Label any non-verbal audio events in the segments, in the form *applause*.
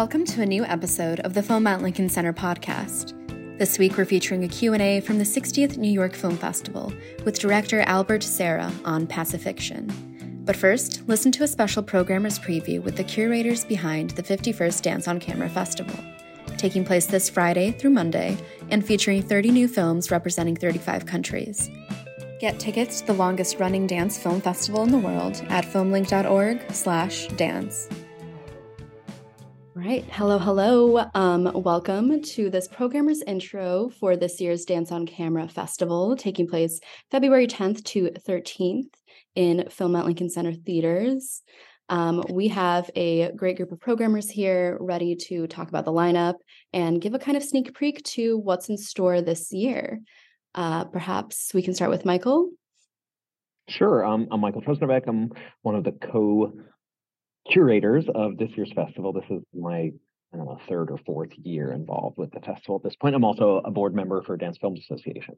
Welcome to a new episode of the Film at Lincoln Center podcast. This week we're featuring a Q&A from the 60th New York Film Festival with director Albert Serra on Pacifiction. But first, listen to a special programmer's preview with the curators behind the 51st Dance on Camera Festival, taking place this Friday through Monday and featuring 30 new films representing 35 countries. Get tickets to the longest running dance film festival in the world at filmlinc.org/dance. Right. Hello, hello. Um, welcome to this programmer's intro for this year's Dance on Camera Festival, taking place February 10th to 13th in Film at Lincoln Center Theaters. Um, we have a great group of programmers here ready to talk about the lineup and give a kind of sneak peek to what's in store this year. Uh, perhaps we can start with Michael. Sure. Um, I'm Michael Trosnerbeck. I'm one of the co curators of this year's festival. This is my I don't know, third or fourth year involved with the festival at this point. I'm also a board member for Dance Films Association.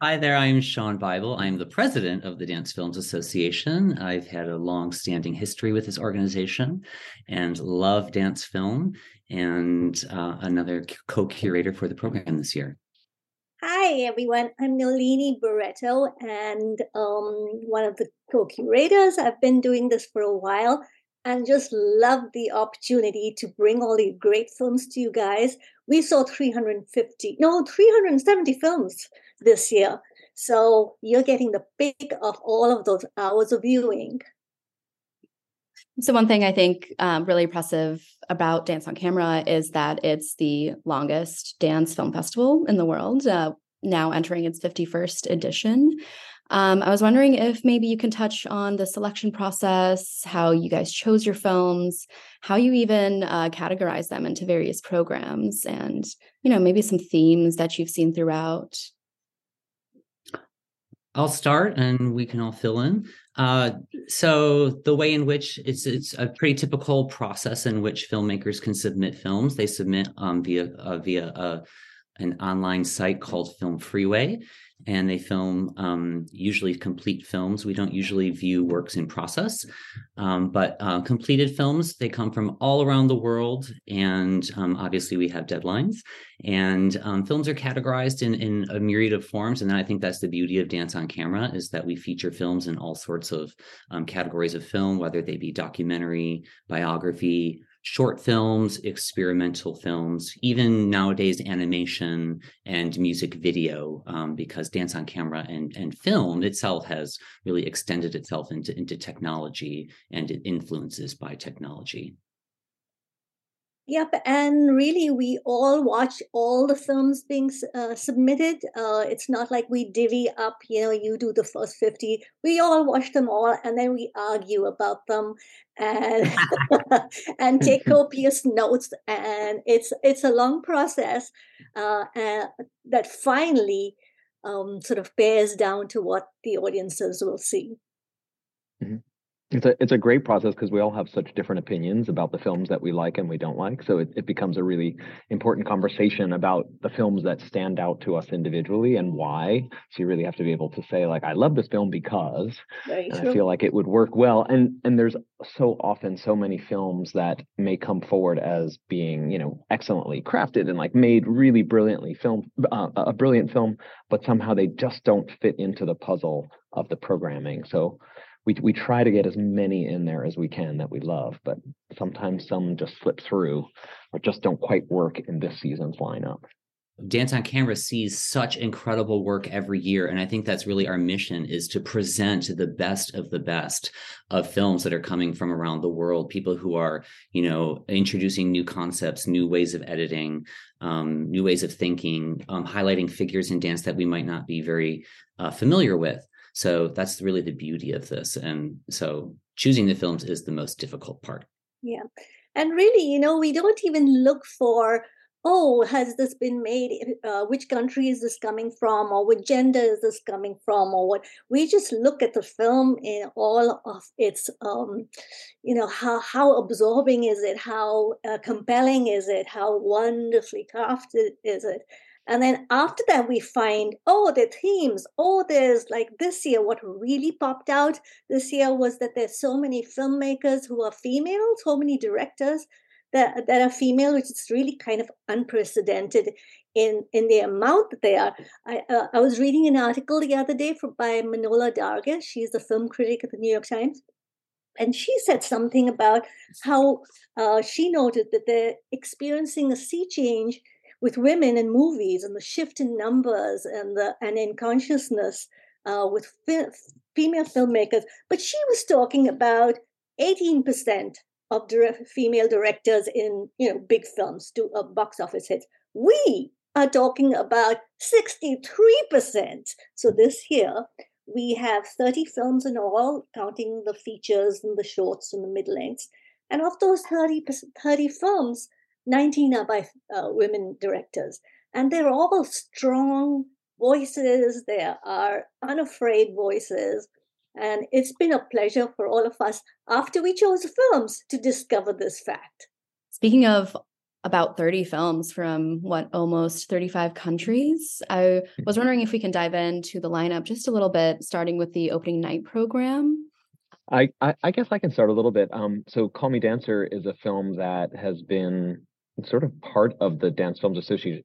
Hi there, I'm Sean Bible. I'm the president of the Dance Films Association. I've had a long standing history with this organization and love dance film, and uh, another co curator for the program this year. Hi, everyone. I'm Nalini Barreto and um, one of the co curators. I've been doing this for a while and just love the opportunity to bring all these great films to you guys. We saw 350, no, 370 films this year. So you're getting the pick of all of those hours of viewing. So, one thing I think um, really impressive about Dance on Camera is that it's the longest dance film festival in the world, uh, now entering its 51st edition. Um, I was wondering if maybe you can touch on the selection process, how you guys chose your films, how you even uh, categorize them into various programs, and you know maybe some themes that you've seen throughout. I'll start, and we can all fill in. Uh, so the way in which it's it's a pretty typical process in which filmmakers can submit films. They submit um, via uh, via uh, an online site called FilmFreeway, and they film um, usually complete films. We don't usually view works in process, um, but uh, completed films, they come from all around the world. And um, obviously, we have deadlines. And um, films are categorized in, in a myriad of forms. And I think that's the beauty of Dance on Camera is that we feature films in all sorts of um, categories of film, whether they be documentary, biography, short films, experimental films, even nowadays animation and music video, um, because dance on camera and, and film itself has really extended itself into, into technology and it influences by technology. Yep, and really, we all watch all the films being uh, submitted. Uh, it's not like we divvy up, you know, you do the first 50. We all watch them all and then we argue about them and *laughs* and take *laughs* copious notes. And it's it's a long process uh, that finally um, sort of bears down to what the audiences will see. Mm-hmm it's a it's a great process because we all have such different opinions about the films that we like and we don't like. So it, it becomes a really important conversation about the films that stand out to us individually and why. So you really have to be able to say like, I love this film because, and I feel like it would work well. And and there's so often so many films that may come forward as being you know excellently crafted and like made really brilliantly filmed, uh, a brilliant film, but somehow they just don't fit into the puzzle of the programming. So we we try to get as many in there as we can that we love, but sometimes some just slip through or just don't quite work in this season's lineup. Dance on Camera sees such incredible work every year. And I think that's really our mission is to present the best of the best of films that are coming from around the world. People who are, you know, introducing new concepts, new ways of editing, um, new ways of thinking, um, highlighting figures in dance that we might not be very uh, familiar with. So that's really the beauty of this. And so choosing the films is the most difficult part. Yeah. And really, you know, we don't even look for, oh, has this been made? Uh, which country is this coming from? Or what gender is this coming from? Or what? We just look at the film in all of its, um, you know, how, how absorbing is it? How uh, compelling is it? How wonderfully crafted is it? And then after that, we find, oh, the themes. Oh, there's like this year, what really popped out this year was that there's so many filmmakers who are female, so many directors that, that are female, which is really kind of unprecedented in in the amount that they are. I uh, I was reading an article the other day from, by Manohla Dargis. She's the film critic at the New York Times, and she said something about how uh, she noted that they're experiencing a sea change with women in movies and the shift in numbers and the and in consciousness uh, with fi- female filmmakers. But she was talking about eighteen percent of dire- female directors in you know big films do uh, box office hits. We are talking about 63%. So this year, we have 30 films in all, counting the features and the shorts and the mid lengths. And of those 30, 30 films, 19 are by uh, women directors. And they're all strong voices, they are unafraid voices. And it's been a pleasure for all of us after we chose films to discover this fact. Speaking of about 30 films from what almost 35 countries. I was wondering if we can dive into the lineup just a little bit, starting with the opening night program. I, I, I guess I can start a little bit. Um, so Call Me Dancer is a film that has been sort of part of the Dance Films Association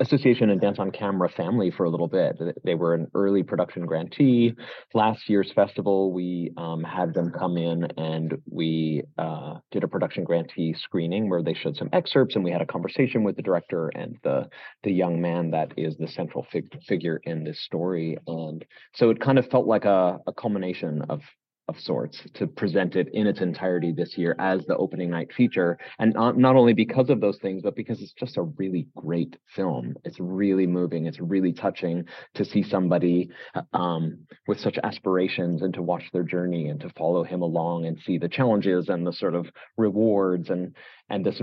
Association and Dance on Camera family for a little bit. They were an early production grantee. Last year's festival, we um, had them come in and we uh, did a production grantee screening where they showed some excerpts and we had a conversation with the director and the the young man that is the central fig- figure in this story. And so it kind of felt like a, a culmination of of sorts to present it in its entirety this year as the opening night feature. And not, not only because of those things but because it's just a really great film. It's really moving. It's really touching to see somebody um, with such aspirations and to watch their journey and to follow him along and see the challenges and the sort of rewards and and this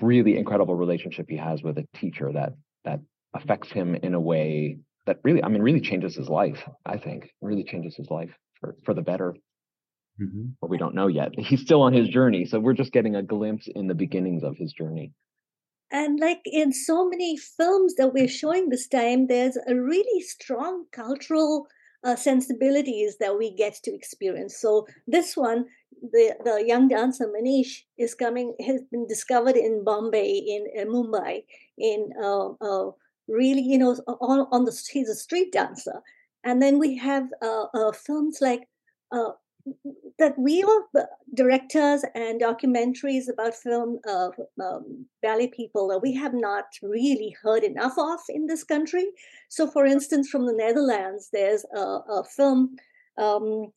really incredible relationship he has with a teacher that that affects him in a way that really i mean really changes his life i think. Really changes his life for, for the better mm-hmm. but we don't know yet. *laughs* He's still on his journey, so we're just getting a glimpse in the beginnings of his journey. And like in so many films that we're showing this time, there's a really strong cultural uh, sensibilities that we get to experience. So this one, the the young dancer Manish is coming has been discovered in Bombay, in uh, Mumbai, in uh, uh really you know on on the he's a street dancer, and then we have uh, uh, films like that we are directors and documentaries about film uh, um, ballet people that we have not really heard enough of in this country. So, for instance, from the Netherlands, there's a, a film um,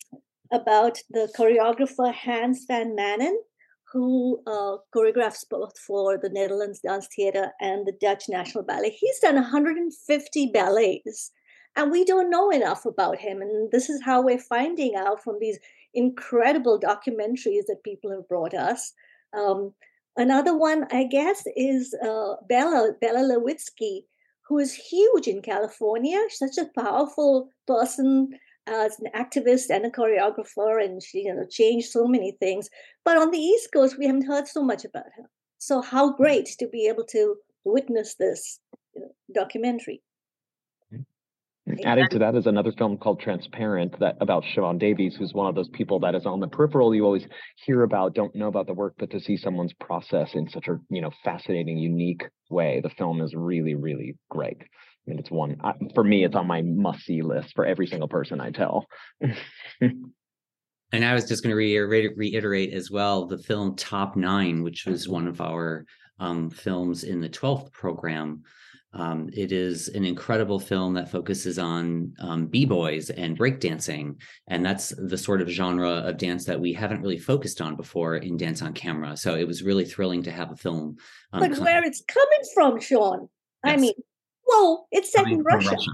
about the choreographer Hans van Manen, who uh, choreographs both for the Netherlands Dance Theater and the Dutch National Ballet. He's done 150 ballets and we don't know enough about him and this is how we're finding out from these incredible documentaries that people have brought us. Um, another one, I guess, is uh, Bella, Bella Lewitsky, who is huge in California. She's such a powerful person as an activist and a choreographer, and she you know changed so many things. But on the East Coast, we haven't heard so much about her. So how great to be able to witness this you know, documentary. Adding to that is another film called Transparent that about Siobhan Davies, who's one of those people that is on the peripheral. You always hear about, don't know about the work, but to see someone's process in such a you know fascinating, unique way, the film is really, really great. I mean, it's one for me. It's on my must-see list for every single person I tell. *laughs* and I was just going to reiterate, reiterate as well the film Top Nine, which was one of our um, films in the 12th program um, it is an incredible film that focuses on um, b-boys and breakdancing, and that's the sort of genre of dance that we haven't really focused on before in Dance on Camera. So it was really thrilling to have a film. Um, but where it's coming from, Sean? Yes. I mean, whoa, it's set in Russia. Russia.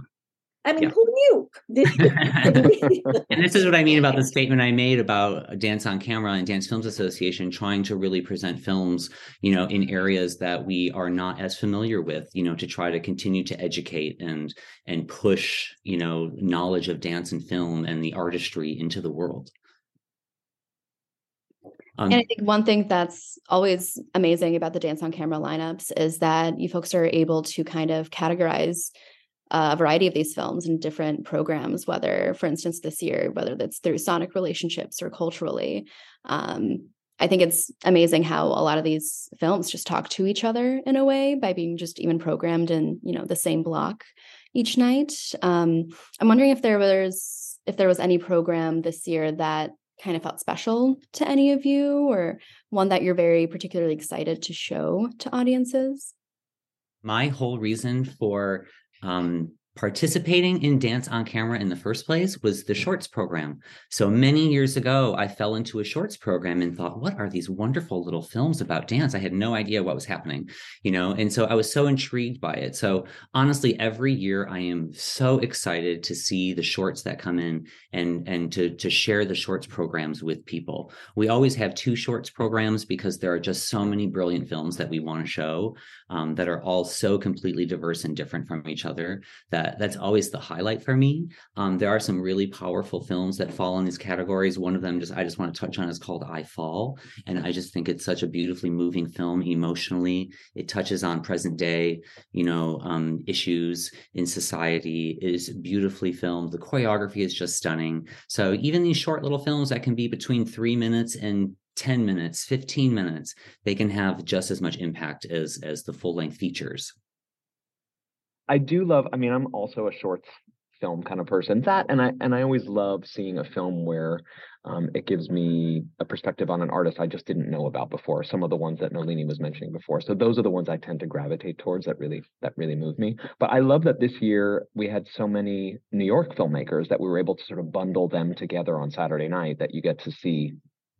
I mean, yeah. who knew? *laughs* and this is what I mean about the statement I made about Dance on Camera and Dance Films Association trying to really present films, you know, in areas that we are not as familiar with, you know, to try to continue to educate and and push, you know, knowledge of dance and film and the artistry into the world. Um, and I think one thing that's always amazing about the dance on camera lineups is that you folks are able to kind of categorize a variety of these films in different programs, whether, for instance, this year, whether that's through sonic relationships or culturally. Um, I think it's amazing how a lot of these films just talk to each other in a way by being just even programmed in, you know, the same block each night. Um, I'm wondering if there was if there was any program this year that kind of felt special to any of you or one that you're very particularly excited to show to audiences? My whole reason for um, participating in dance on camera in the first place was the shorts program. So many years ago, I fell into a shorts program and thought, what are these wonderful little films about dance? I had no idea what was happening, you know, and so I was so intrigued by it. So honestly, every year I am so excited to see the shorts that come in and and to to share the shorts programs with people. We always have two shorts programs because there are just so many brilliant films that we want to show um, that are all so completely diverse and different from each other that that's always the highlight for me. Um, there are some really powerful films that fall in these categories. One of them just I just want to touch on is called I Fall, and I just think it's such a beautifully moving film emotionally. It touches on present day, you know, um, issues in society. It is beautifully filmed. The choreography is just stunning. So even these short little films that can be between three minutes and 10 minutes 15 minutes they can have just as much impact as as the full length features. I do love i mean i'm also a shorts film kind of person. That and i and i always love seeing a film where um, it gives me a perspective on an artist i just didn't know about before some of the ones that Nalini was mentioning before. So those are the ones i tend to gravitate towards that really that really move me. But i love that this year we had so many new york filmmakers that we were able to sort of bundle them together on saturday night that you get to see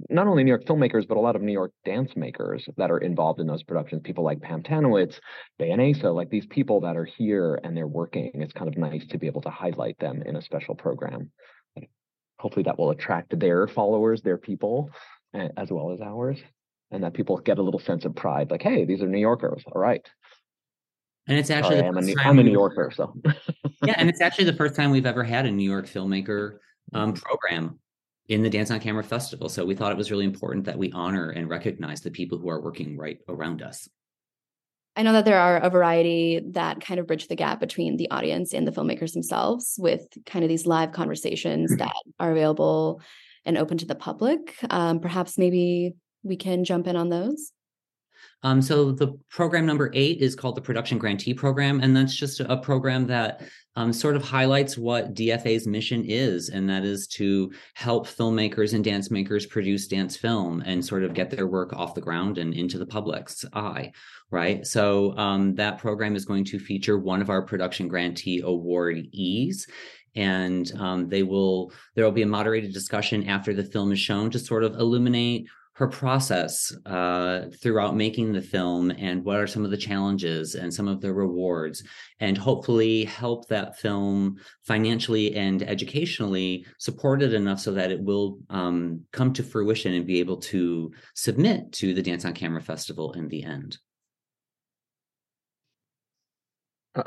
not only New York filmmakers, but a lot of New York dance makers that are involved in those productions. People like Pam Tanowitz, Bayanesa, like these people that are here and they're working. It's kind of nice to be able to highlight them in a special program. Hopefully, that will attract their followers, their people, as well as ours, and that people get a little sense of pride. Like, hey, these are New Yorkers. All right. And it's actually Sorry, I'm, a New, I'm a New Yorker, so yeah, and *laughs* it's actually the first time we've ever had a New York filmmaker um, program in the Dance on Camera Festival. So we thought it was really important that we honor and recognize the people who are working right around us. I know that there are a variety that kind of bridge the gap between the audience and the filmmakers themselves with kind of these live conversations that are available and open to the public. Um, perhaps maybe we can jump in on those. Um, so the program number eight is called the Production Grantee Program, and that's just a program that um, sort of highlights what DFA's mission is, and that is to help filmmakers and dance makers produce dance film and sort of get their work off the ground and into the public's eye. Right. So um, that program is going to feature one of our production grantee awardees and um, they will there will be a moderated discussion after the film is shown to sort of illuminate her process uh, throughout making the film and what are some of the challenges and some of the rewards and hopefully help that film financially and educationally supported enough so that it will um, come to fruition and be able to submit to the dance on camera festival in the end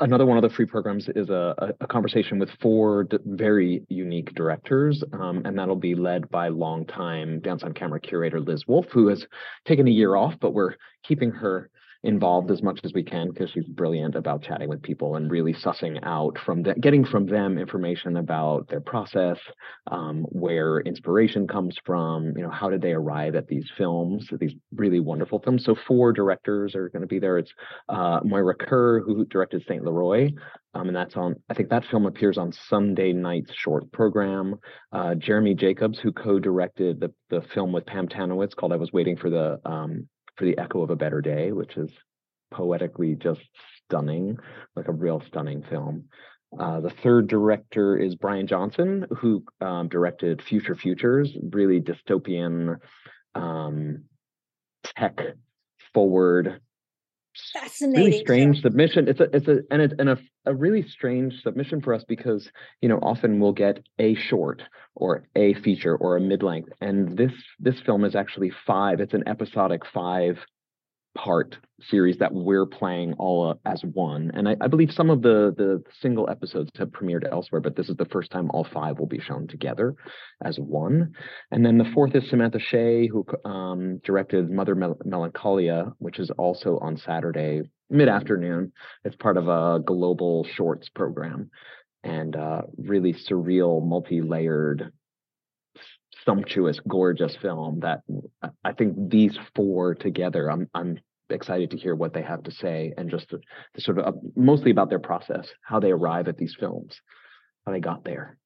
Another one of the free programs is a, a conversation with four d- very unique directors, um, and that'll be led by longtime Dance on Camera curator Liz Wolfe, who has taken a year off, but we're keeping her involved as much as we can because she's brilliant about chatting with people and really sussing out from the, getting from them information about their process, um, where inspiration comes from, you know, how did they arrive at these films, these really wonderful films. So four directors are going to be there. It's uh, Moira Kerr, who directed Saint Leroy. Um, and that's on, I think that film appears on Sunday night's short program. Uh, Jeremy Jacobs, who co-directed the, the film with Pam Tanowitz called I Was Waiting for the um, for the echo of a better day which is poetically just stunning like a real stunning film. Uh, the third director is brian johnson who um, directed future futures really dystopian um, tech forward fascinating. Really strange submission. It's a it's a and it's and a, a really strange submission for us because you know often we'll get a short or a feature or a mid-length and this this film is actually five. It's an episodic five part series that we're playing all as one. And I, I, believe some of the the single episodes have premiered elsewhere, but this is the first time all five will be shown together as one. And then the fourth is Samantha Shea, who um, directed Mother Mel- Melancholia, which is also on Saturday mid afternoon. It's part of a global shorts program and uh, really surreal, multi layered sumptuous, gorgeous film that I think these four together, I'm I'm excited to hear what they have to say and just to, to sort of uh, mostly about their process, how they arrive at these films, how they got there.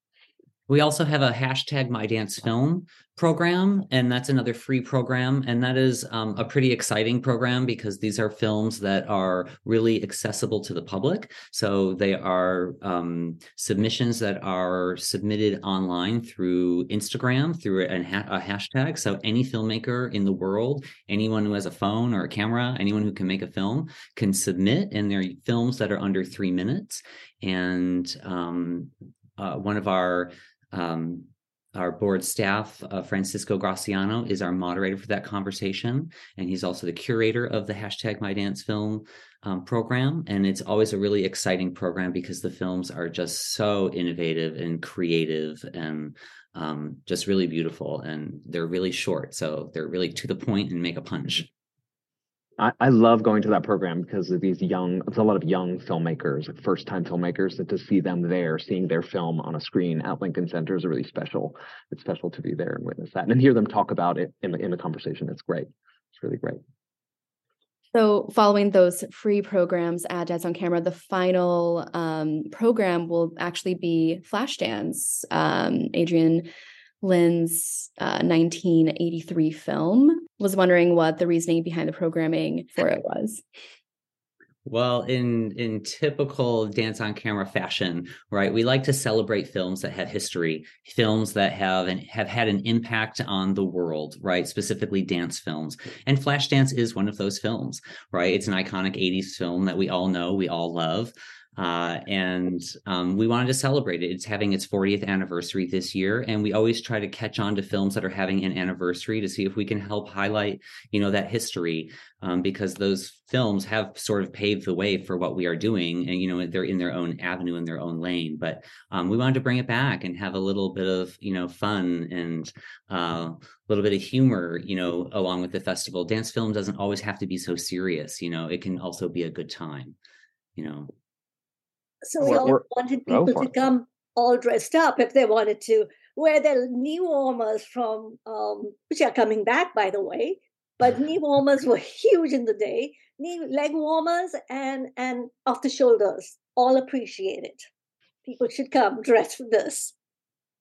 We also have a hashtag My Dance Film program, and that's another free program. And that is um, a pretty exciting program because these are films that are really accessible to the public. So they are um, submissions that are submitted online through Instagram through a, a hashtag. So any filmmaker in the world, anyone who has a phone or a camera, anyone who can make a film can submit, and they're films that are under three minutes. And um, uh, one of our um, our board staff, uh, Francisco Graciano, is our moderator for that conversation, and he's also the curator of the hashtag My Dance Film um, program. And it's always a really exciting program because the films are just so innovative and creative and um, just really beautiful, and they're really short, so they're really to the point and make a punch. I, love going to that program because of these young, it's a lot of young filmmakers, first time filmmakers, and to see them there, seeing their film on a screen at Lincoln Center is really special. It's special to be there and witness that and hear them talk about it in the, in the conversation. It's great. It's really great. So, following those free programs at Dance on Camera, the final um, program will actually be Flashdance. Um, Adrian Lyne's uh, 1983 film. Was wondering what the reasoning behind the programming for it *laughs* was. Well, in in typical dance on camera fashion, right? We like to celebrate films that have history, films that have and have had an impact on the world, right? Specifically dance films. And Flashdance is one of those films, right? It's an iconic 80s film that we all know, we all love. Uh, and um, we wanted to celebrate it. It's having its 40th anniversary this year, and we always try to catch on to films that are having an anniversary to see if we can help highlight, you know, that history, um, because those films have sort of paved the way for what we are doing, and you know, they're in their own avenue in their own lane. But um, we wanted to bring it back and have a little bit of, you know, fun and uh, a little bit of humor, you know, along with the festival. Dance film doesn't always have to be so serious, you know. It can also be a good time, you know. So we all wanted people to come all dressed up if they wanted to wear their knee warmers from, um, which are coming back, by the way. But knee *laughs* warmers were *laughs* huge in the day. Knee leg warmers and and off the shoulders, all appreciated. People should come dressed for this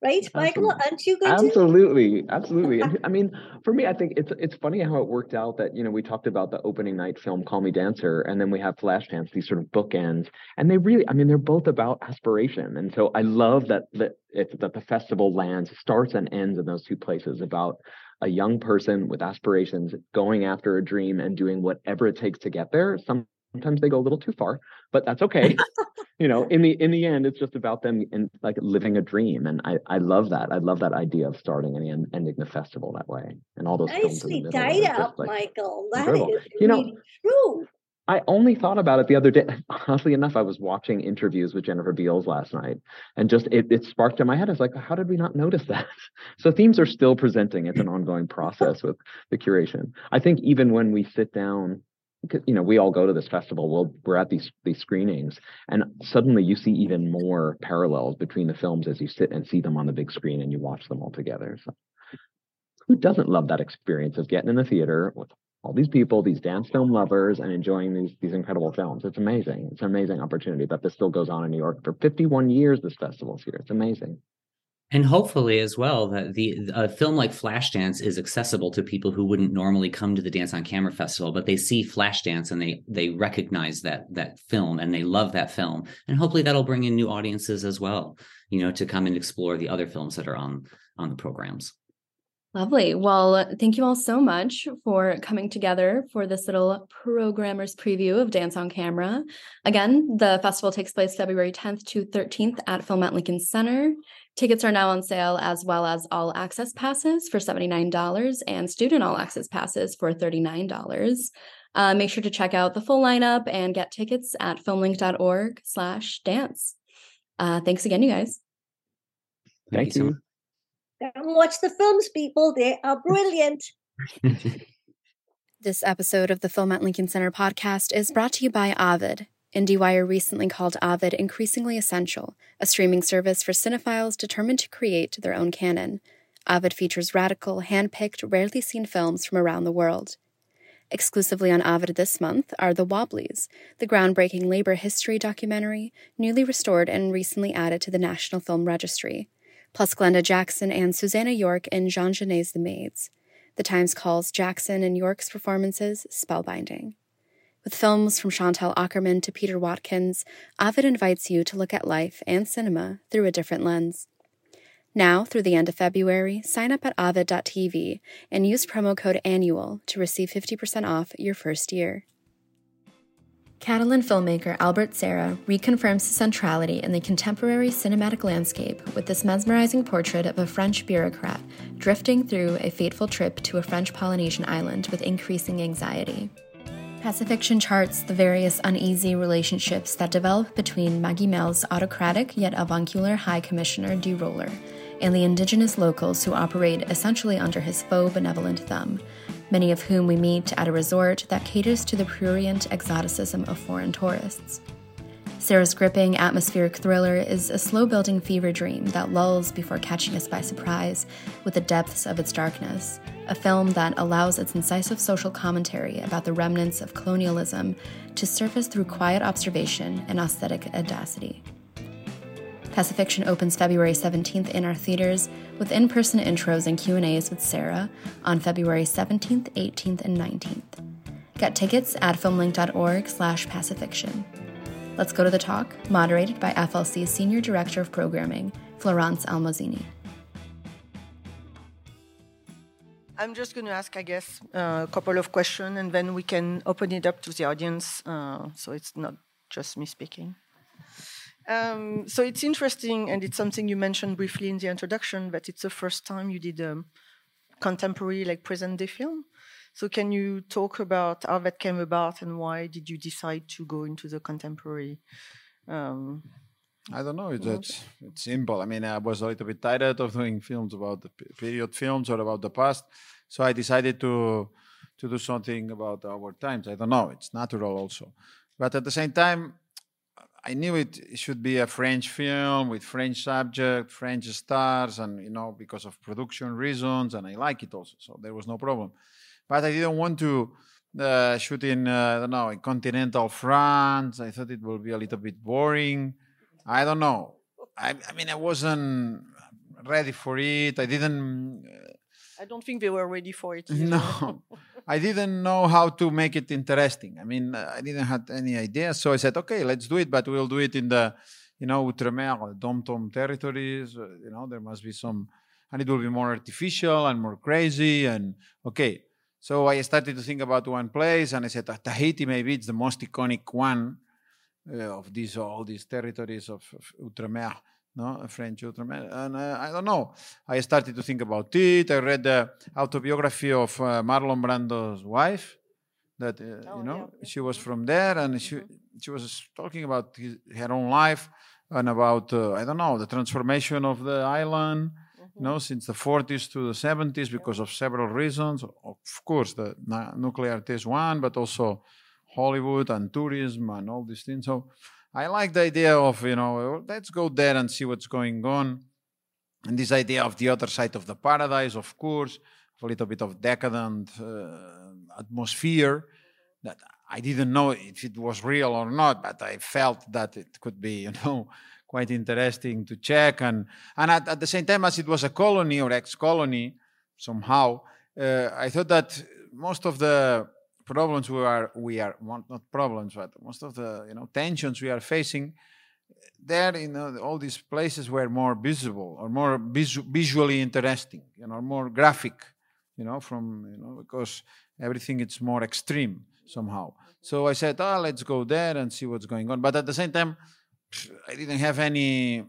right? Michael aren't you going absolutely to? absolutely *laughs* i mean for me i think it's it's funny how it worked out that you know we talked about the opening night film call me dancer and then we have flashdance these sort of bookends and they really i mean they're both about aspiration and so i love that that it's that the festival lands starts and ends in those two places about a young person with aspirations going after a dream and doing whatever it takes to get there. Some sometimes they go a little too far but that's okay *laughs* you know in the in the end it's just about them and like living a dream and i i love that i love that idea of starting and end, ending the festival that way and all those nicely tied up like michael that incredible. is you know true I only thought about it the other day. *laughs* Oddly enough, I was watching interviews with Jennifer Beals last night, and just it, it sparked in my head. I was like, "How did we not notice that?" *laughs* So themes are still presenting. It's an ongoing process with the curation. I think even when we sit down you know we all go to this festival we'll, we're at these these screenings and suddenly you see even more parallels between the films as you sit and see them on the big screen and you watch them all together so. Who doesn't love that experience of getting in the theater with all these people these dance film lovers and enjoying these these incredible films? It's amazing it's an amazing opportunity that this still goes on in new york for 51 years this festival's here it's amazing and hopefully as well that the a film like Flashdance is accessible to people who wouldn't normally come to the Dance on Camera Festival, but they see Flashdance and they they recognize that that film and they love that film, and hopefully that'll bring in new audiences as well, you know, to come and explore the other films that are on on the programs. Lovely. Well, thank you all so much for coming together for this little programmer's preview of Dance on Camera. Again, the festival takes place February 10th to 13th at Film at Lincoln Center. Tickets are now on sale, as well as all access passes for $79 and student all access passes for $39. Uh, make sure to check out the full lineup and get tickets at filmlinc.org slash dance. Uh, thanks again, you guys. Thank, Thank you. Come watch the films, people. They are brilliant. *laughs* this episode of the Film at Lincoln Center podcast is brought to you by Ovid IndieWire recently called Ovid increasingly essential, a streaming service for cinephiles determined to create their own canon. Ovid features radical, hand picked, rarely seen films from around the world. Exclusively on Ovid this month are The Wobblies, the groundbreaking labor history documentary, newly restored and recently added to the National Film Registry, plus Glenda Jackson and Susannah York in Jean Genet's The Maids. The Times calls Jackson and York's performances spellbinding. With films from Chantal Akerman to Peter Watkins, Ovid invites you to look at life and cinema through a different lens. Now, through the end of February, sign up at ovid.tv and use promo code ANNUAL to receive 50% off your first year. Catalan filmmaker Albert Serra reconfirms his centrality in the contemporary cinematic landscape with this mesmerizing portrait of a French bureaucrat drifting through a fateful trip to a French Polynesian island with increasing anxiety. Pacifiction charts the various uneasy relationships that develop between Magimel's autocratic yet avuncular High Commissioner De Roller and the indigenous locals who operate essentially under his faux benevolent thumb, many of whom we meet at a resort that caters to the prurient exoticism of foreign tourists. Serra's gripping atmospheric thriller is a slow building fever dream that lulls before catching us by surprise with the depths of its darkness, a film that allows its incisive social commentary about the remnants of colonialism to surface through quiet observation and aesthetic audacity. Pacifiction opens February 17th in our theaters with in-person intros and Q&As with Serra on February 17th, 18th, and 19th. Get tickets at filmlinc.org slash pacifiction. Let's go to the talk, moderated by FLC's Senior Director of Programming, Florence Almozini. I'm just going to ask, I guess, a couple of questions, and then we can open it up to the audience, uh, so it's not just me speaking. Um, so it's interesting, and it's something you mentioned briefly in the introduction, that it's the first time you did a contemporary, like present-day film. So can you talk about how that came about, and why did you decide to go into the contemporary? Um, I don't know. It's, it's, it's simple. I mean, I was a little bit tired of doing films about the period films or about the past, so I decided to to do something about our times. I don't know. It's natural also, but at the same time, I knew it should be a French film with French subject, French stars, and you know because of production reasons, and I like it also, so there was no problem. But I didn't want to uh, shoot in uh, I don't know in continental France. I thought it would be a little bit boring. I don't know. I, I mean, I wasn't ready for it. I didn't. Uh, I don't think they were ready for it. Either. *laughs* No, *laughs* I didn't know how to make it interesting. I mean, I didn't have any idea. So I said, okay, let's do it, but we'll do it in the, you know, Outremer, Dom Tom territories. Uh, you know, there must be some, and it will be more artificial and more crazy. And okay, so I started to think about one place, and I said, Tahiti maybe it's the most iconic one uh, of these all these territories of, of Outremer no, a French Outremer. And uh, I don't know. I started to think about it. I read the autobiography of uh, Marlon Brando's wife. That uh, oh, you know, yeah. she was from there, and she mm-hmm. she was talking about his, her own life and about uh, I don't know the transformation of the island. Mm-hmm. You know, since the 40s to the 70s because of several reasons. Of course, the nuclear test one, but also Hollywood and tourism and all these things. So I like the idea of, you know, let's go there and see what's going on. And this idea of the other side of the paradise, of course, a little bit of decadent uh, atmosphere that I didn't know if it was real or not, but I felt that it could be, *laughs* you know, quite interesting to check. And, and at, at the same time, as it was a colony or ex colony, somehow, uh, I thought that most of the problems we are we are not problems but most of the you know tensions we are facing there you know all these places were more visible or more visu- visually interesting you know more graphic you know from you know because everything is more extreme somehow. So i said oh let's go there and see what's going on. But at the same time i didn't have any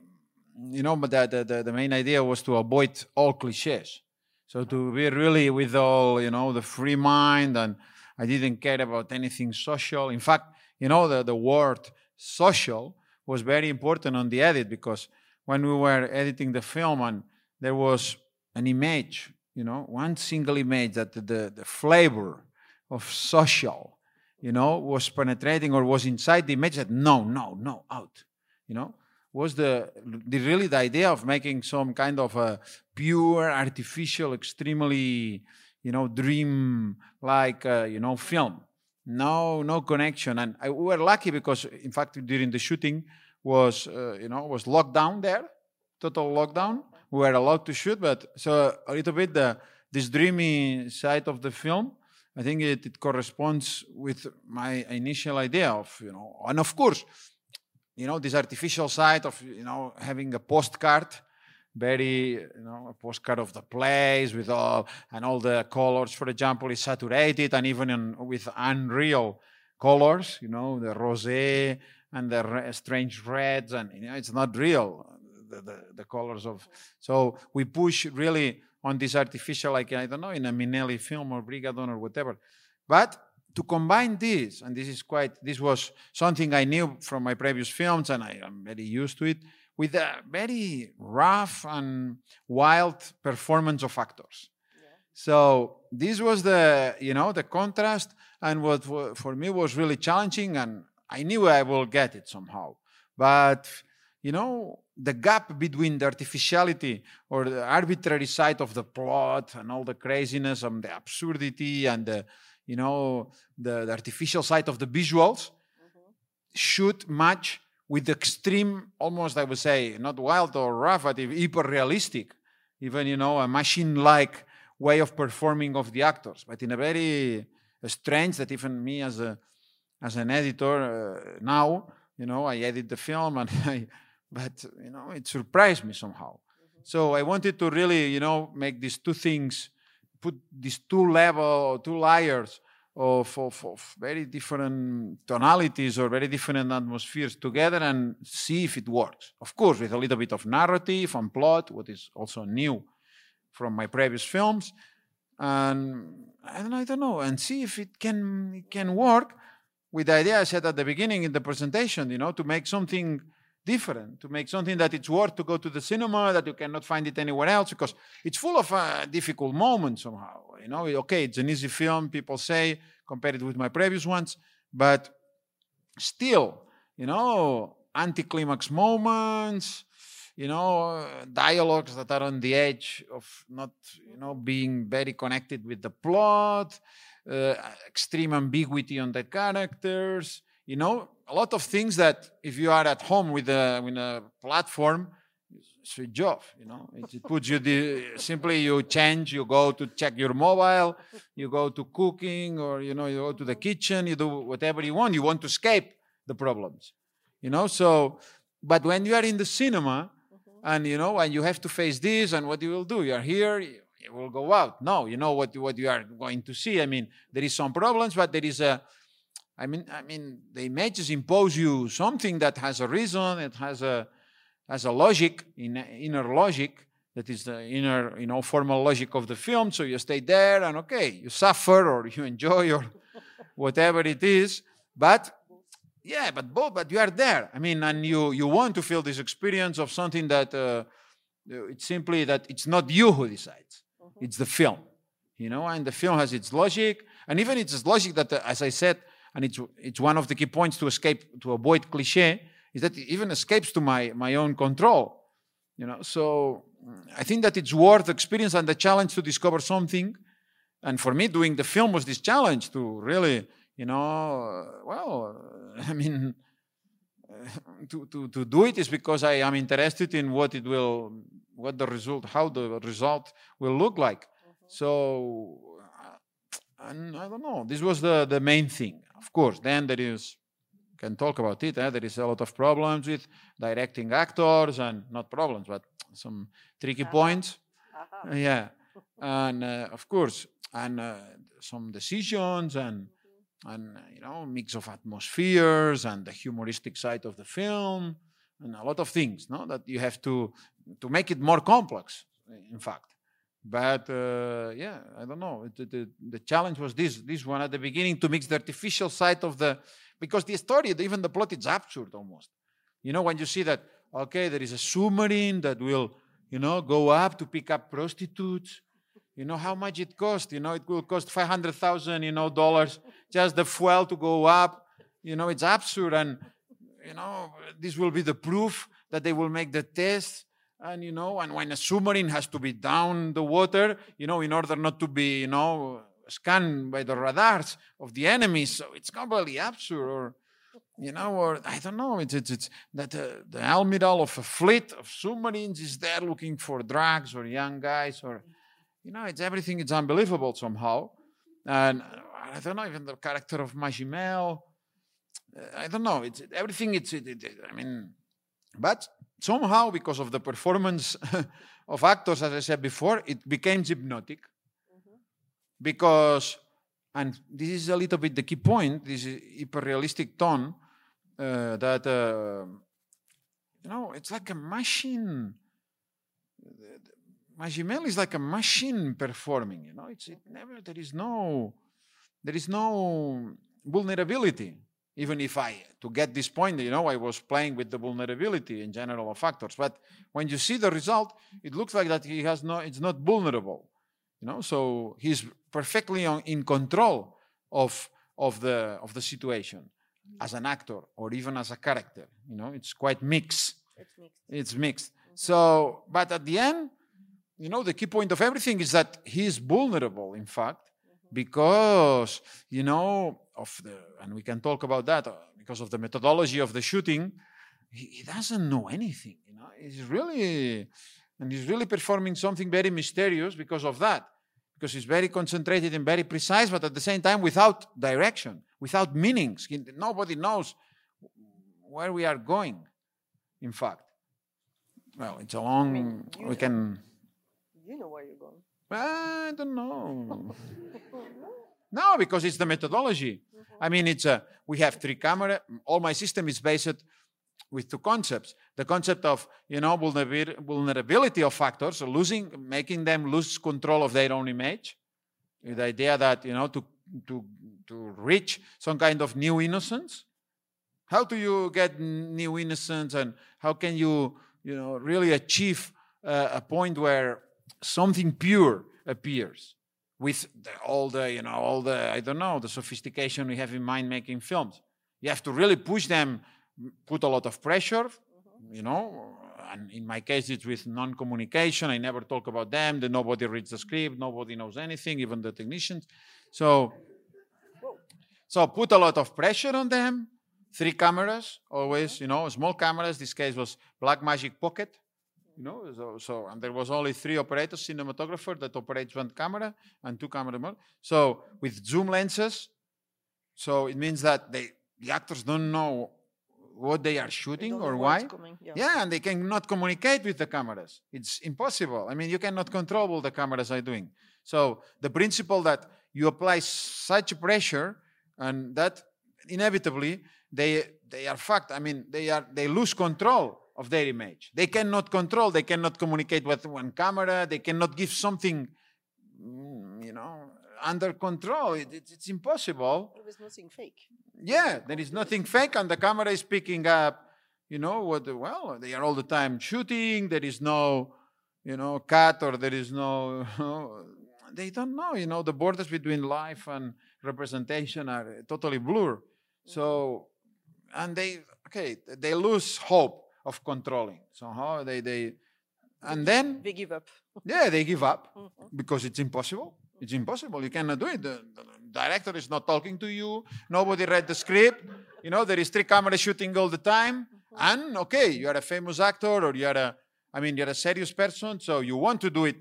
you know but the, the, the main idea was to avoid all cliches so to be really with all you know the free mind and I didn't care about anything social. In fact, you know, the, the word social was very important on the edit because when we were editing the film and there was an image, you know, one single image that the, the flavor of social, you know, was penetrating or was inside the image that no, no, no, out, you know. was the, the really the idea of making some kind of a pure artificial extremely you know dream like uh, you know film. No no connection. And I, we were lucky because in fact during the shooting was uh, you know was locked down there total lockdown. We were allowed to shoot but so a little bit the this dreamy side of the film i think it, it corresponds with my initial idea of you know and of course you know this artificial side of you know having a postcard very you know a postcard of the place with all and all the colors. For example is saturated and even in, with unreal colors you know the rosé and the re- strange reds and you know it's not real the, the, the, colors of so we push really on this artificial like i don't know in a Minnelli film or Brigadoon or whatever. But to combine this and this is quite this was something i knew from my previous films and i am very used to it with a very rough and wild performance of actors. Yeah. So this was the you know the contrast, and what for me was really challenging, and I knew I will get it somehow, but you know the gap between the artificiality or the arbitrary side of the plot and all the craziness and the absurdity and the you know the, the artificial side of the visuals mm-hmm. should match with extreme, almost I would say, not wild or rough, but hyper realistic, even you know, a machine-like way of performing of the actors, but in a very strange that even me as a as an editor uh, now, you know, I edit the film and *laughs* I, but you know, it surprised me somehow. Mm-hmm. So I wanted to really, you know, make these two things, put these two level, two layers of, of, of, very different tonalities or very different atmospheres together and see if it works. Of course, with a little bit of narrative and plot, what is also new from my previous films. And, and I don't know, and see if it can, it can work with the idea I said at the beginning in the presentation, you know, to make something different, to make something that it's worth to go to the cinema, that you cannot find it anywhere else, because it's full of uh, difficult moments somehow. You know, okay, it's an easy film, people say, compared with my previous ones, but still, you know, anticlimax moments, you know, dialogues that are on the edge of not, you know, being very connected with the plot, uh, extreme ambiguity on the characters, you know, a lot of things that if you are at home with a, with a platform, switch off. You know, it, puts you the, simply you change. You go to check your mobile. You go to cooking, or you know, you go to the kitchen. You do whatever you want. You want to escape the problems. You know, so but when you are in the cinema, mm-hmm. and you know, and you have to face this, and what you will do? You are here. You will go out. No, you know what what you are going to see. I mean, there is some problems, but there is a I mean, I mean, the images impose you something that has a reason, it has a has a logic, in, inner logic, that is the inner, you know, formal logic of the film. So you stay there and okay, you suffer or you enjoy or *laughs* whatever it is. But yeah, but both, but you are there. I mean, and you you want to feel this experience of something that uh, it's simply that it's not you who decides. Mm-hmm. It's the film, you know, and the film has its logic, and even its logic that, uh, as I said, and it's it's one of the key points to escape to avoid cliche is that it even escapes to my my own control you know so mm, i think that it's worth the experience and the challenge to discover something and for me doing the film was this challenge to really you know uh, well *laughs* i mean *laughs* to, to, to do it is because I am interested in what it will, what the result, how the result will look like. Mm-hmm. So, uh, and I don't know. This was the the main thing. Of course, then there is, can talk about it, eh? there is a lot of problems with directing actors and not problems, but some tricky uh-huh. points. Uh-huh. Yeah. and uh, of course, and uh, some decisions and, mm-hmm. and, you know, mix of atmospheres and the humoristic side of the film and a lot of things, no, that you have to, to make it more complex, in fact. But uh, yeah, I don't know. The, the, the, challenge was this this one at the beginning to mix the artificial side of the because the story, even the plot, is absurd almost. You know, when you see that okay, there is a submarine that will you know go up to pick up prostitutes. You know how much it cost? You know, it will cost five hundred thousand you know dollars just the fuel to go up. You know, it's absurd, and you know this will be the proof that they will make the test and you know and when a submarine has to be down the water you know in order not to be you know scanned by the radars of the enemy so it's completely absurd or you know or i don't know it's it's, it's that uh, the admiral of a fleet of submarines is there looking for drugs or young guys or you know it's everything it's unbelievable somehow and i don't know even the character of Magimel I don't know. It's everything. It's. It, it, I mean, but somehow because of the performance *laughs* of actors, as I said before, it became hypnotic. Mm-hmm. Because, and this is a little bit the key point. This hyper-realistic tone uh, that uh, you know, it's like a machine. Magimel is like a machine performing. You know, it's it never. There is no. There is no vulnerability even if I, to get this point, you know, I was playing with the vulnerability in general of factors. But when you see the result, it looks like that he has no, it's not vulnerable, you know. So he's perfectly on, in control of of the of the situation as an actor or even as a character. You know, it's quite mixed. It's mixed. It's mixed. Mm-hmm. So, but at the end, you know, the key point of everything is that he's vulnerable. In fact, because you know of the and we can talk about that uh, because of the methodology of the shooting he, he, doesn't know anything you know? He's really and he's really performing something very mysterious because of that because he's very concentrated and very precise but at the same time without direction without meanings. He, nobody knows where we are going in fact. Well it's a long I mean, we know, can you know where you're going I don't know. *laughs* no, because it's the methodology. I mean, it's a, we have three camera. All my system is based with two concepts. The concept of, you know, vulnerability of factors, losing, making them lose control of their own image. The idea that, you know, to, to, to reach some kind of new innocence. How do you get new innocence and how can you, you know, really achieve uh, a point where something pure appears with the, all the, you know, all the, I don't know, the sophistication we have in mind making films. You have to really push them, put a lot of pressure, mm-hmm. you know. And in my case, it's with non communication. I never talk about them. Nobody reads the script, nobody knows anything, even the technicians. So, so put a lot of pressure on them. Three cameras, always, you know, small cameras. This case was Blackmagic Pocket. You know, so, so and there was only three operators, cinematographer that operates one camera and two camera. So with zoom lenses, so it means that they the actors don't know what they are shooting they or why. Coming, yeah. yeah. and they cannot communicate with the cameras. It's impossible. I mean, you cannot control what the cameras are doing. So the principle that you apply such pressure and that inevitably they they are fucked. I mean, they are they lose control of their image. They cannot control, they cannot communicate with one camera, they cannot give something, mm, you know, under control. It, it, it's impossible. There is nothing fake. Yeah, there is nothing fake, and the camera is picking up, you know, what, well, they are all the time shooting, there is no, you know, cut or there is *laughs* no, they don't know, you know, the borders between life and representation are totally blurred. So, and they, okay, they lose hope of controlling. Somehow they they and then they give up. yeah, they give up *laughs* mm-hmm. because it's impossible. It's impossible. You cannot do it. The, the, director is not talking to you. Nobody read the script. You know, there is three cameras shooting all the time. Mm-hmm. And okay, you are a famous actor or you are a, I mean, you're a serious person, so you want to do it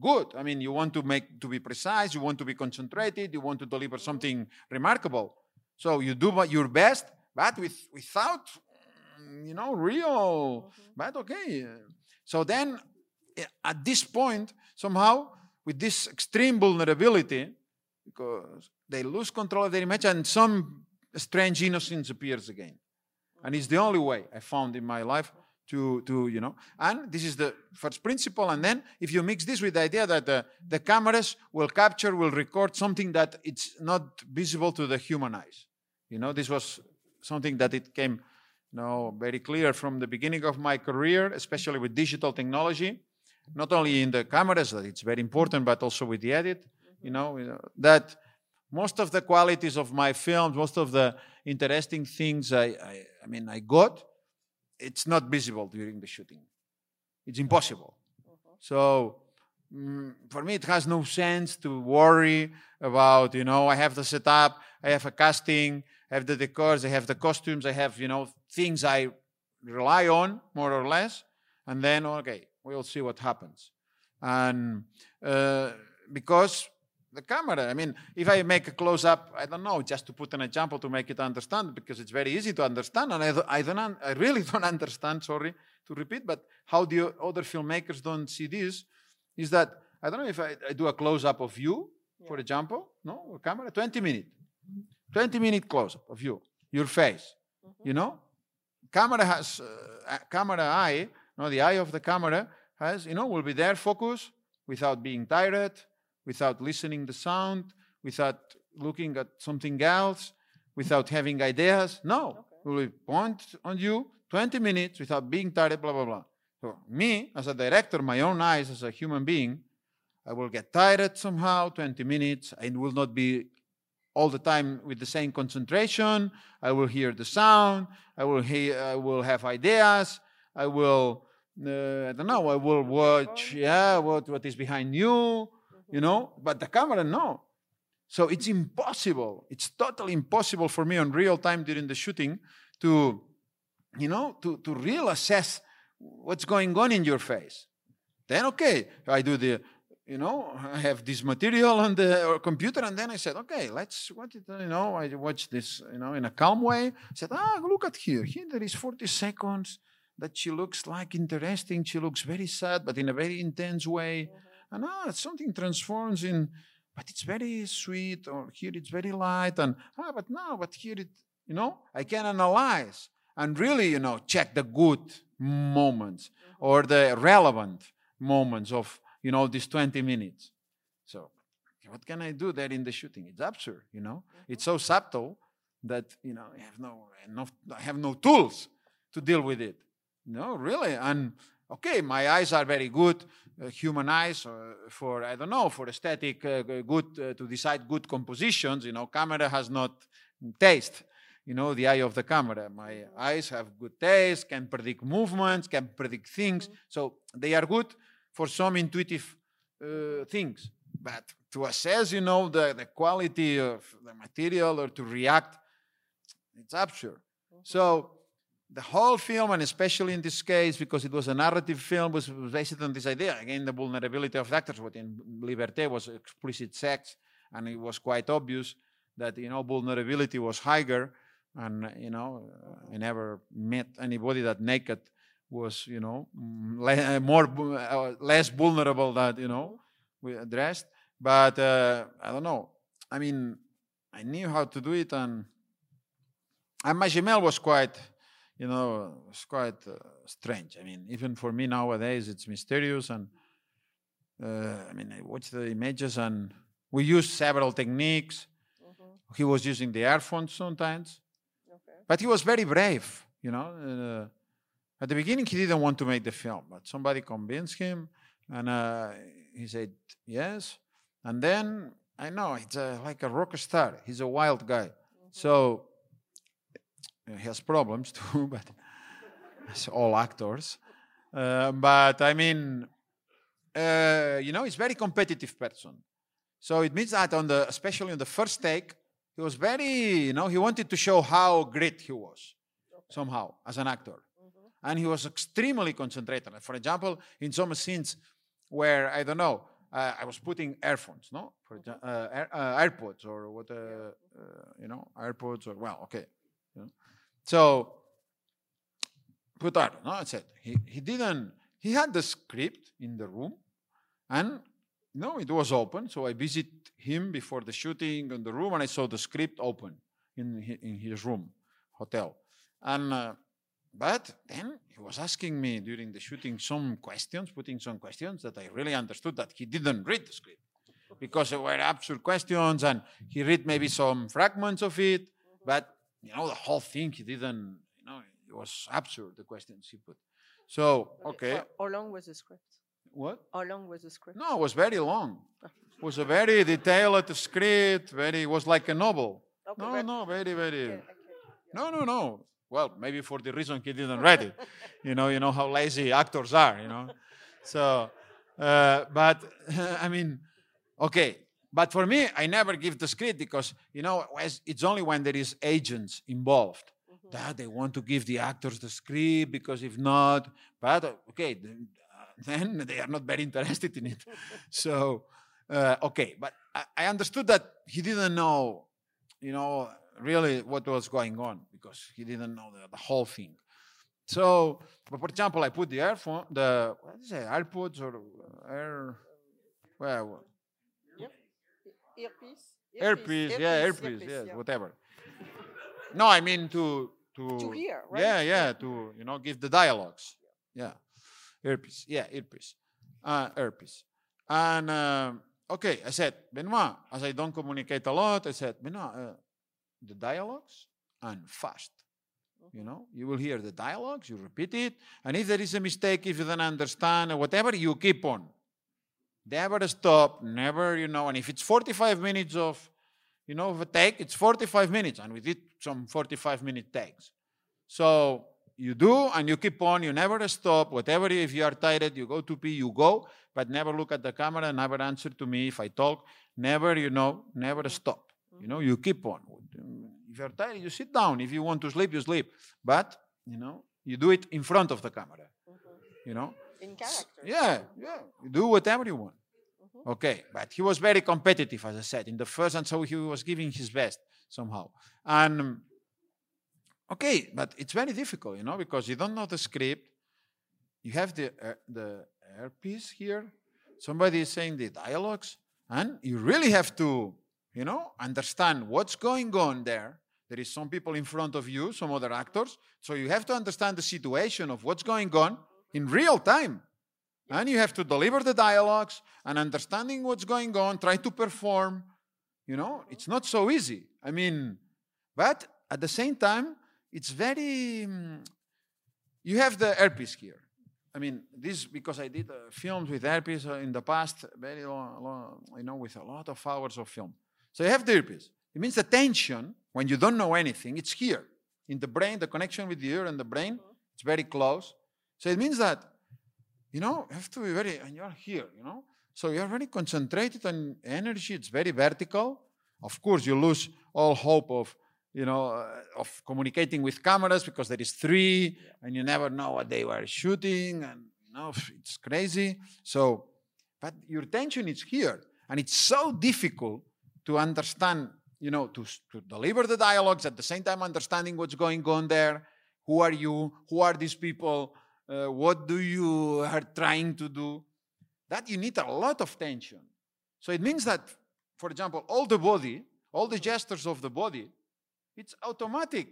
good. I mean, you want to make to be precise. You want to be concentrated. You want to deliver something remarkable. So you do your best, but with without you know, real. Mm-hmm. But okay. So then, eh, at this point, somehow, with this extreme vulnerability, because they lose control of their image, and some strange innocence appears again. And it's the only way I found in my life to, to you know, and this is the first principle. And then if you mix this with the idea that the, the cameras will capture, will record something that it's not visible to the human eyes. You know, this was something that it came know, very clear from the beginning of my career, especially with digital technology, not only in the cameras, that it's very important, but also with the edit, you mm-hmm. know, you know that most of the qualities of my films, most of the interesting things I, I, I mean, I got, it's not visible during the shooting. It's mm-hmm. impossible. Mm-hmm. So mm, for me, it has no sense to worry about, you know, I have the setup, I have a casting, I have the decors, I have the costumes, I have, you know, things I rely on more or less. And then, okay, we'll see what happens. And uh, because the camera. I mean, if I make a close up, I don't know, just to put an example to make it understand, because it's very easy to understand, and I, I don't, I really *laughs* don't understand. Sorry to repeat, but how the other filmmakers don't see this is that I don't know if I, I do a close up of you, yeah. for example, no, a camera, twenty minute, twenty minute close up of you, your face, mm-hmm. you know, camera has uh, camera eye, no, the eye of the camera has, you know, will be there, focus without being tired without listening the sound, without looking at something else, without having ideas. No, okay. we will point on you 20 minutes without being tired, blah, blah, blah. So, me, as a director, my own eyes as a human being, I will get tired somehow, 20 minutes. I will not be all the time with the same concentration. I will hear the sound. I will hear, I will have ideas. I will, uh, I don't know, I will watch, yeah, what, what is behind you you know, but the camera, no. So it's impossible. It's totally impossible for me on real time during the shooting to, you know, to, to real assess what's going on in your face. Then, okay, I do the, you know, I have this material on the computer, and then I said, okay, let's watch it. You know, I watch this, you know, in a calm way. I said, ah, look at here. Here there is 40 seconds that she looks like interesting. She looks very sad, but in a very intense way. Mm-hmm and ah, something transforms in, but it's very sweet, or here it's very light, and ah, but no, but here it, you know, I can analyze and really, you know, check the good moments mm-hmm. or the relevant moments of, you know, these 20 minutes. So, what can I do there in the shooting? It's absurd, you know. Mm-hmm. It's so subtle that you know I have no enough, I have no tools to deal with it. No, really, and okay, my eyes are very good, uh, human eyes uh, for, I don't know, for aesthetic, uh, good, uh, to decide good compositions. You know, camera has not taste. You know, the eye of the camera. My eyes have good taste, can predict movements, can predict things. Mm-hmm. So they are good for some intuitive uh, things. But to assess, you know, the, the quality of the material or to react, it's absurd. Mm-hmm. So the whole film, and especially in this case, because it was a narrative film, was, based on this idea. Again, the vulnerability of actors. What in Liberté was explicit sex, and it was quite obvious that you know vulnerability was higher. And you know, I never met anybody that naked was you know le- more uh, less vulnerable that you know we addressed. But uh, I don't know. I mean, I knew how to do it, and and Magimel was quite you know, it's quite uh, strange. I mean, even for me nowadays, it's mysterious. And uh, I mean, I watch the images and we used several techniques. Mm-hmm. He was using the earphones sometimes, okay. but he was very brave, you know. Uh, at the beginning, he didn't want to make the film, but somebody convinced him, and uh, he said yes. And then I know it's like a rock star. He's a wild guy. Mm-hmm. So he has problems *laughs* too, but as all actors. Uh, but I mean, uh, you know, he's very competitive person. So it means that on the, especially on the first take, he was very, you know, he wanted to show how great he was somehow as an actor. And he was extremely concentrated. For example, in some scenes where, I don't know, uh, I was putting earphones, no? For, mm-hmm. uh, Air, uh, AirPods or what, uh, uh, you know, AirPods or, well, okay. You know? So put that. No, I said he, he didn't. He had the script in the room, and no, it was open. So I visit him before the shooting in the room, and I saw the script open in in his room, hotel. And uh, but then he was asking me during the shooting some questions, putting some questions that I really understood that he didn't read the script because they were absurd questions, and he read maybe some fragments of it, but you know, the whole thing, he didn't, you know, it was absurd, the questions he put. So, okay. How, how long was the script? What? How long was the script? No, it was very long. *laughs* It was a very detailed script, very, it was like a novel. Okay, no, no, very, very. Okay, yeah. No, no, no. Well, maybe for the reason he didn't read it. *laughs* you know, you know how lazy actors are. You know, so. Uh, but *laughs* I mean, okay. But for me, I never give the script because you know it's only when there is agents involved mm-hmm. that they want to give the actors the script because if not, but uh, okay, then, uh, *laughs* then they are not very interested in it. so uh, okay, but I, I understood that he didn't know, you know, really what was going on because he didn't know the, the whole thing. So, for example, I put the earphone, the what is it, AirPods or air, well, yep. earpiece, earpiece, yeah, earpiece, yes, yeah. whatever. no, I mean to to to hear, right? Yeah, yeah, to you know give the dialogues. Yeah, earpiece, yeah, earpiece, uh, earpiece, and. Um, okay, I said, Benoit, as I don't communicate a lot, I said, Benoit, uh, the dialogues and fast. You know, you will hear the dialogues, you repeat it, and if there is a mistake, if you don't understand or whatever, you keep on. Never stop, never, you know, and if it's 45 minutes of, you know, of a take, it's 45 minutes, and we did some 45 minute takes. So you do and you keep on, you never stop. Whatever, if you are tired, you go to pee, you go, but never look at the camera, never answer to me if I talk, never, you know, never stop. You know, you keep on. If you're tired, you sit down. If you want to sleep, you sleep. But, you know, you do it in front of the camera. Mm-hmm. You know? In character. Yeah, yeah. You do whatever you want. Mm-hmm. Okay, but he was very competitive, as I said, in the first, and so he was giving his best somehow. And Okay, but it's very difficult, you know, because you don't know the script. You have the uh, the earpiece here. Somebody is saying the dialogues, and you really have to, you know, understand what's going on there. There is some people in front of you, some other actors, so you have to understand the situation of what's going on in real time. And you have to deliver the dialogues and understanding what's going on, try to perform. You know, it's not so easy. I mean, but at the same time, it's very. Um, you have the earpiece here. I mean, this because I did uh, films with earpiece uh, in the past, very long, long, you know, with a lot of hours of film. So you have the earpiece. It means the tension when you don't know anything. It's here in the brain. The connection with the ear and the brain. Mm-hmm. It's very close. So it means that you know you have to be very, and you're here. You know, so you're very concentrated on energy. It's very vertical. Of course, you lose all hope of you know, uh, of communicating with cameras because there is three and you never know what they were shooting and you know, it's crazy. So, but your attention is here and it's so difficult to understand, you know, to, to deliver the dialogues at the same time understanding what's going on there. Who are you? Who are these people? Uh, what do you are trying to do? That you need a lot of tension. So it means that, for example, all the body, all the gestures of the body it's automatic.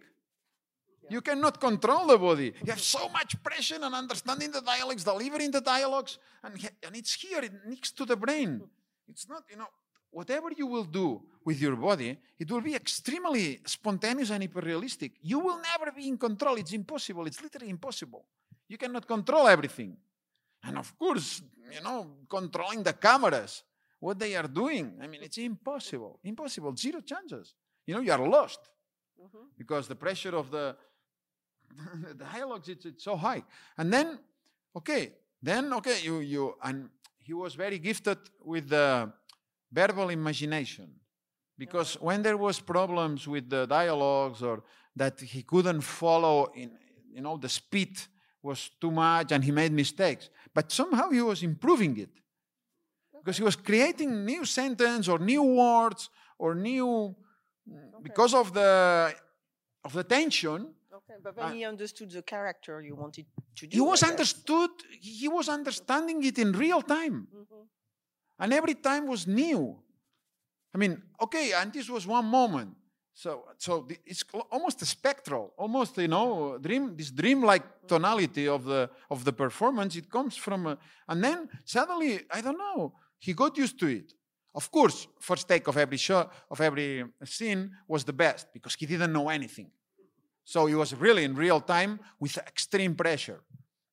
Yeah. You cannot control the body. You have so much pressure and understanding the dialogues, delivering the dialogues, and, and it's here, it next to the brain. *laughs* It's not, you know, whatever you will do with your body, it will be extremely spontaneous and hyperrealistic. You will never be in control. It's impossible. It's literally impossible. You cannot control everything. And of course, you know, controlling the cameras, what they are doing. I mean, it's impossible. Impossible. Zero chances. You know, you are lost mm-hmm. because the pressure of the, *laughs* the dialogues it's, it's so high. And then, okay, then okay, you you and he was very gifted with the verbal imagination because when there was problems with the dialogues or that he couldn't follow in you know the speed was too much and he made mistakes but somehow he was improving it because he was creating new sentence or new words or new okay. because of the of the tension. Okay, but when uh, he understood the character you wanted to do, he was understood. He was understanding it in real time, mm-hmm. And every time was new. I mean, okay, and this was one moment. So, so it's almost a spectral, almost you know, dream. This dream-like tonality of the of the performance. It comes from, a, and then suddenly, I don't know. He got used to it. Of course, first take of every show, of every scene was the best because he didn't know anything. So he was really in real time with extreme pressure.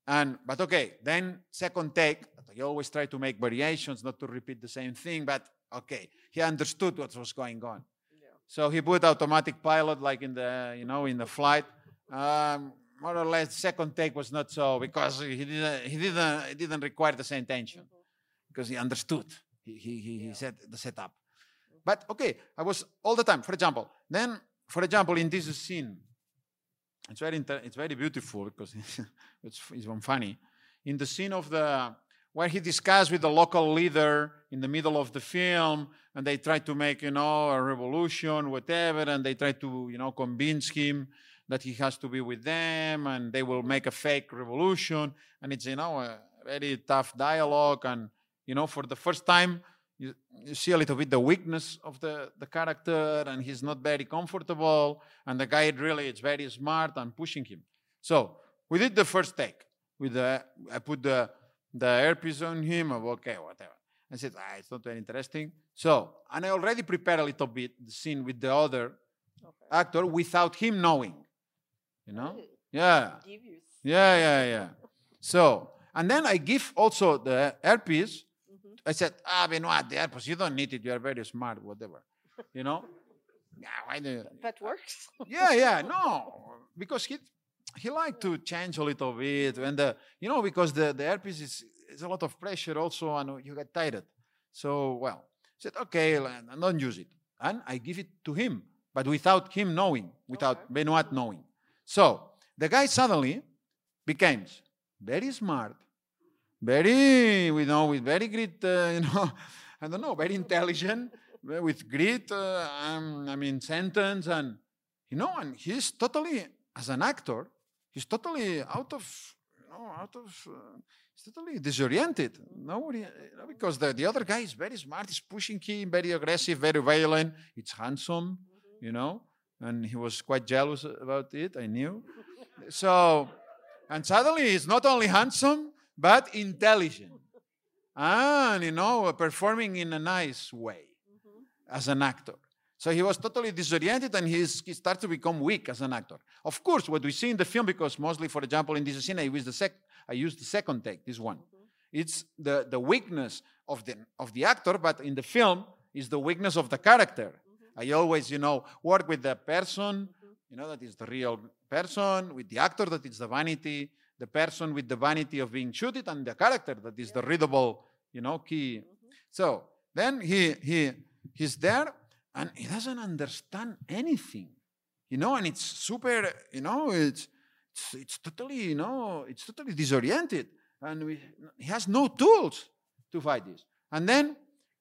And but okay, then second take, he always try to make variations, not to repeat the same thing, but okay, he understood what was going on. Yeah. So he put automatic pilot like in the you know in the flight, Um, more or less, second take was not so because he didn't he didn't he didn't require the same tension because he understood. He he he, he said the setup. But okay, I was all the time. For example, then for example in this scene, it's very inter- it's very beautiful because *laughs* it's it's funny. In the scene of the where he discussed with the local leader in the middle of the film, and they try to make you know a revolution, whatever, and they try to you know convince him that he has to be with them, and they will make a fake revolution, and it's you know a very tough dialogue, and you know for the first time you, you see a little bit the weakness of the, the character and he's not very comfortable. And the guy really is very smart and pushing him. So we did the first take with the i put the the earpiece on him okay whatever i said ah, it's not very interesting so and i already prepared a little bit the scene with the other Okay. actor without him knowing you know yeah yeah yeah yeah so and then i give also the earpiece Mhm. I said, ah, Benoit, the airports, you don't need it. You are very smart, whatever. You know? *laughs* yeah, why do you? That works. Yeah, yeah, no. *laughs* Because he he liked to change a little bit. And the, you know, because the, the earpiece is, is a lot of pressure also and you get tired. So, well, I said, okay, and don't use it. And I give it to him, but without him knowing, without Okay. Benoit knowing. So the guy suddenly becomes very smart, very, you know, with very great, uh, *laughs* you know, I don't know, very intelligent, uh, with great, uh, um, I mean, sentence, and you know, and he's totally, as an actor, he's totally out of, you know, out of, uh, he's totally disoriented. Nobody, you know, because the, the other guy is very smart, he's pushing him, very aggressive, very violent. It's handsome, you know, and he was quite jealous about it. I knew. So, and suddenly he's not only handsome but intelligent, and you know, performing in a nice way as an actor. So he was totally disoriented and he started to become weak as an actor. Of course, what we see in the film, because mostly, for example, in this scene, I used the, sec- I used the second take, this one. Mm-hmm. It's the, the weakness of the, of the actor, but in the film, is the weakness of the character. Mm-hmm. I always, you know, work with the person, mm-hmm. you know, that is the real person, with the actor, that is the vanity, the person with the vanity of being shooted, and the character, that is the readable, you know, key. So then he, he, he's there and he doesn't understand anything, you know, and it's super, you know, it's, it's, it's totally, you know, it's totally disoriented. And we, he has no tools to fight this. And then,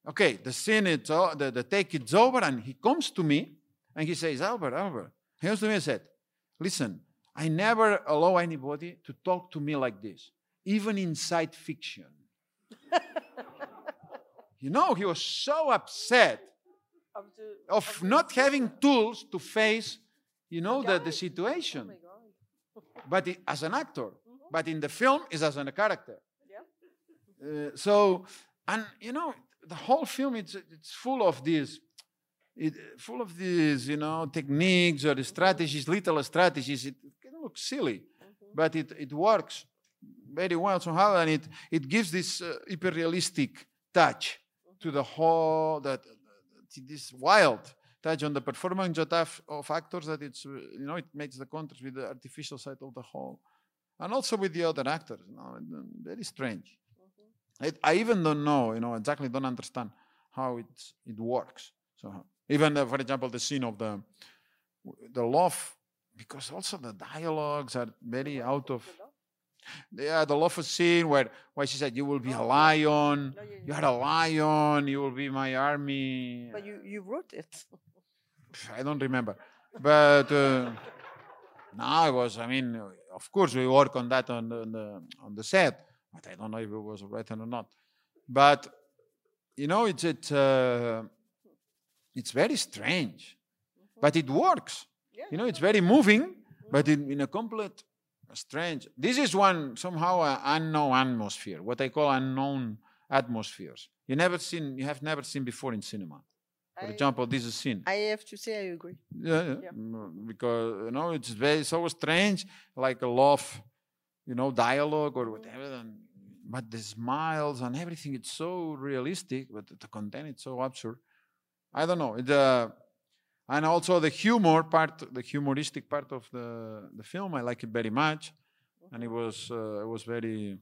okay, the scene, it's o- the, the take it's over, and he comes to me and he says, Albert, Albert, he comes to me and said, listen, I never allow anybody to talk to me like this, even inside fiction. *laughs* you know, he was so upset Of, the, of the not having tools to face, you know, the, the situation. Oh. *laughs* But it, as an actor, but in the film is as a character. Yeah. Uh, so, and you know, the whole film it's it's full of these, it, full of these, you know, techniques or strategies, little strategies. It can look silly, but it it works very well somehow, and it it gives this uh, hyper realistic touch to the whole that this wild. Touch on the performance of, actors that it's you know it makes the contrast with the artificial side of the whole. And also with the other actors you know, um, very strange. It, i even don't know you know exactly don't understand how it's, it works. So even uh, for example the scene of the the love because also the dialogues are very out of yeah the love scene where where she said you will be a lion No, you, you are a lion you will be my army but you, you wrote it. I don't remember. But uh, no, it was. I mean, of course, we work on that on the, on the on the set, but I don't know if it was written or not. But you know, it's it's uh, it's very strange, but it works. Yeah. You know, it's very moving, but in, in a complete strange. This is one somehow an unknown atmosphere, what I call unknown atmospheres. You never seen, you have never seen before in cinema. For I- example, this is scene. I have to say I agree. Yeah, yeah. Yeah. Mm, because you know it's very so strange, like a love, you know, dialogue or whatever. And, but the smiles and everything, it's so realistic, but the content it's so absurd. I don't know. Uh, and also the humor part, the humoristic part of the, the film. I like it very much, and it was uh, it was very.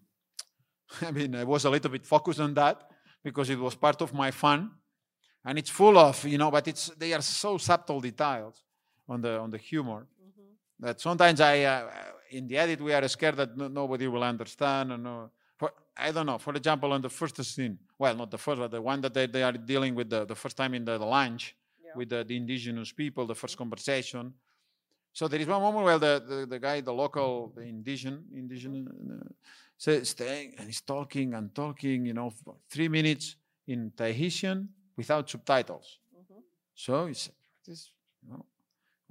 *laughs* I mean, I was a little bit focused on that because it was part of my fun, and it's full of you know, but it's they are so subtle details on the on the humor that sometimes I uh, in the edit we are scared that no, nobody will understand or no. For, I don't know. For example, on the first scene, well, not the first, but the one that they, they are dealing with the, the first time in the, the lunch Yeah. with the, the indigenous people, the first conversation. So there is one moment where the, the, the guy, the local, the indigenous, indigenous, uh, says, staying and he's talking and talking, you know, for three minutes in Tahitian without subtitles. So he said, this, you know,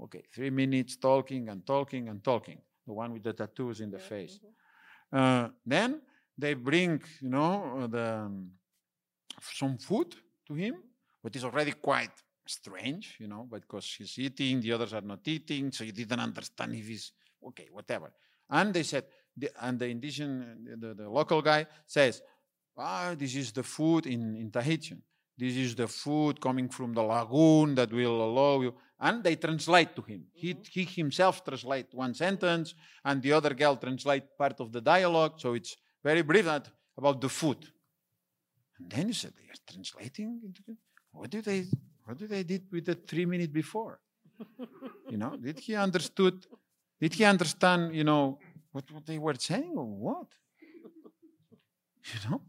okay, three minutes talking and talking and talking. The one with the tattoos in the face. Uh, then they bring, you know, the um, some food to him, but it's already quite strange, you know, because he's eating, the others are not eating, so he didn't understand if he's okay, whatever. And they said, the, and the indigenous, the, the local guy says, ah, this is the food in, in Tahitian. This is the food coming from the lagoon that will allow you. And they translate to him. He, he himself translate one sentence, and the other girl translate part of the dialogue. So it's very brief about the food. And then you said, they are translating? What do they, what did they did with the three minutes before? you know, did he understood, did he understand, you know, what, what they were saying or what? You know,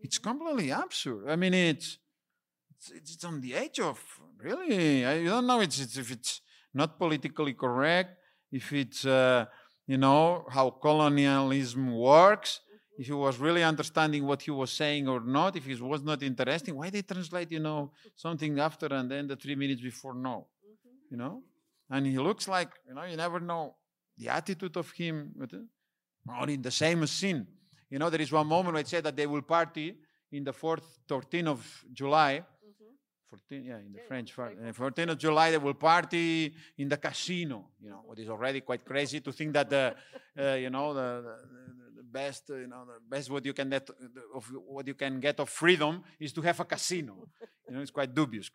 it's completely absurd. I mean, it's, it's, it's on the edge of really. I don't know it's, it's, if it's not politically correct, if it's uh, you know how colonialism works. If he was really understanding what he was saying or not, if it was not interesting, why they translate, you know, something after and then the three minutes before no, you know? And he looks like, you know, you never know the attitude of him, it, or in the same scene. You know, there is one moment where it said that they will party in the 4th, 13th of July. 14, yeah, in the French, far- uh, 14th of July, they will party in the casino, you know, what is already quite crazy to think that the, uh, you know, the best, you know, the best what you can get of what you can get of freedom is to have a casino. You know, it's quite dubious.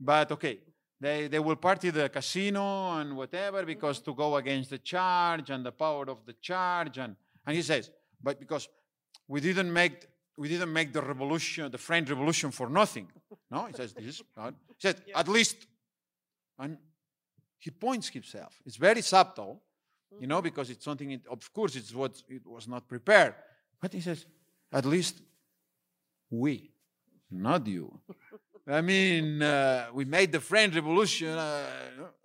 But okay, they, they will party the casino and whatever because to go against the charge and the power of the charge. And, and he says, but because we didn't make we didn't make the revolution, the French Revolution for nothing. No, he says this. He said, at least, and he points himself. It's very subtle, you know, because it's something, it, of course, it's what it was not prepared. But he says, at least we, not you. *laughs* I mean, uh, we made the French Revolution, uh,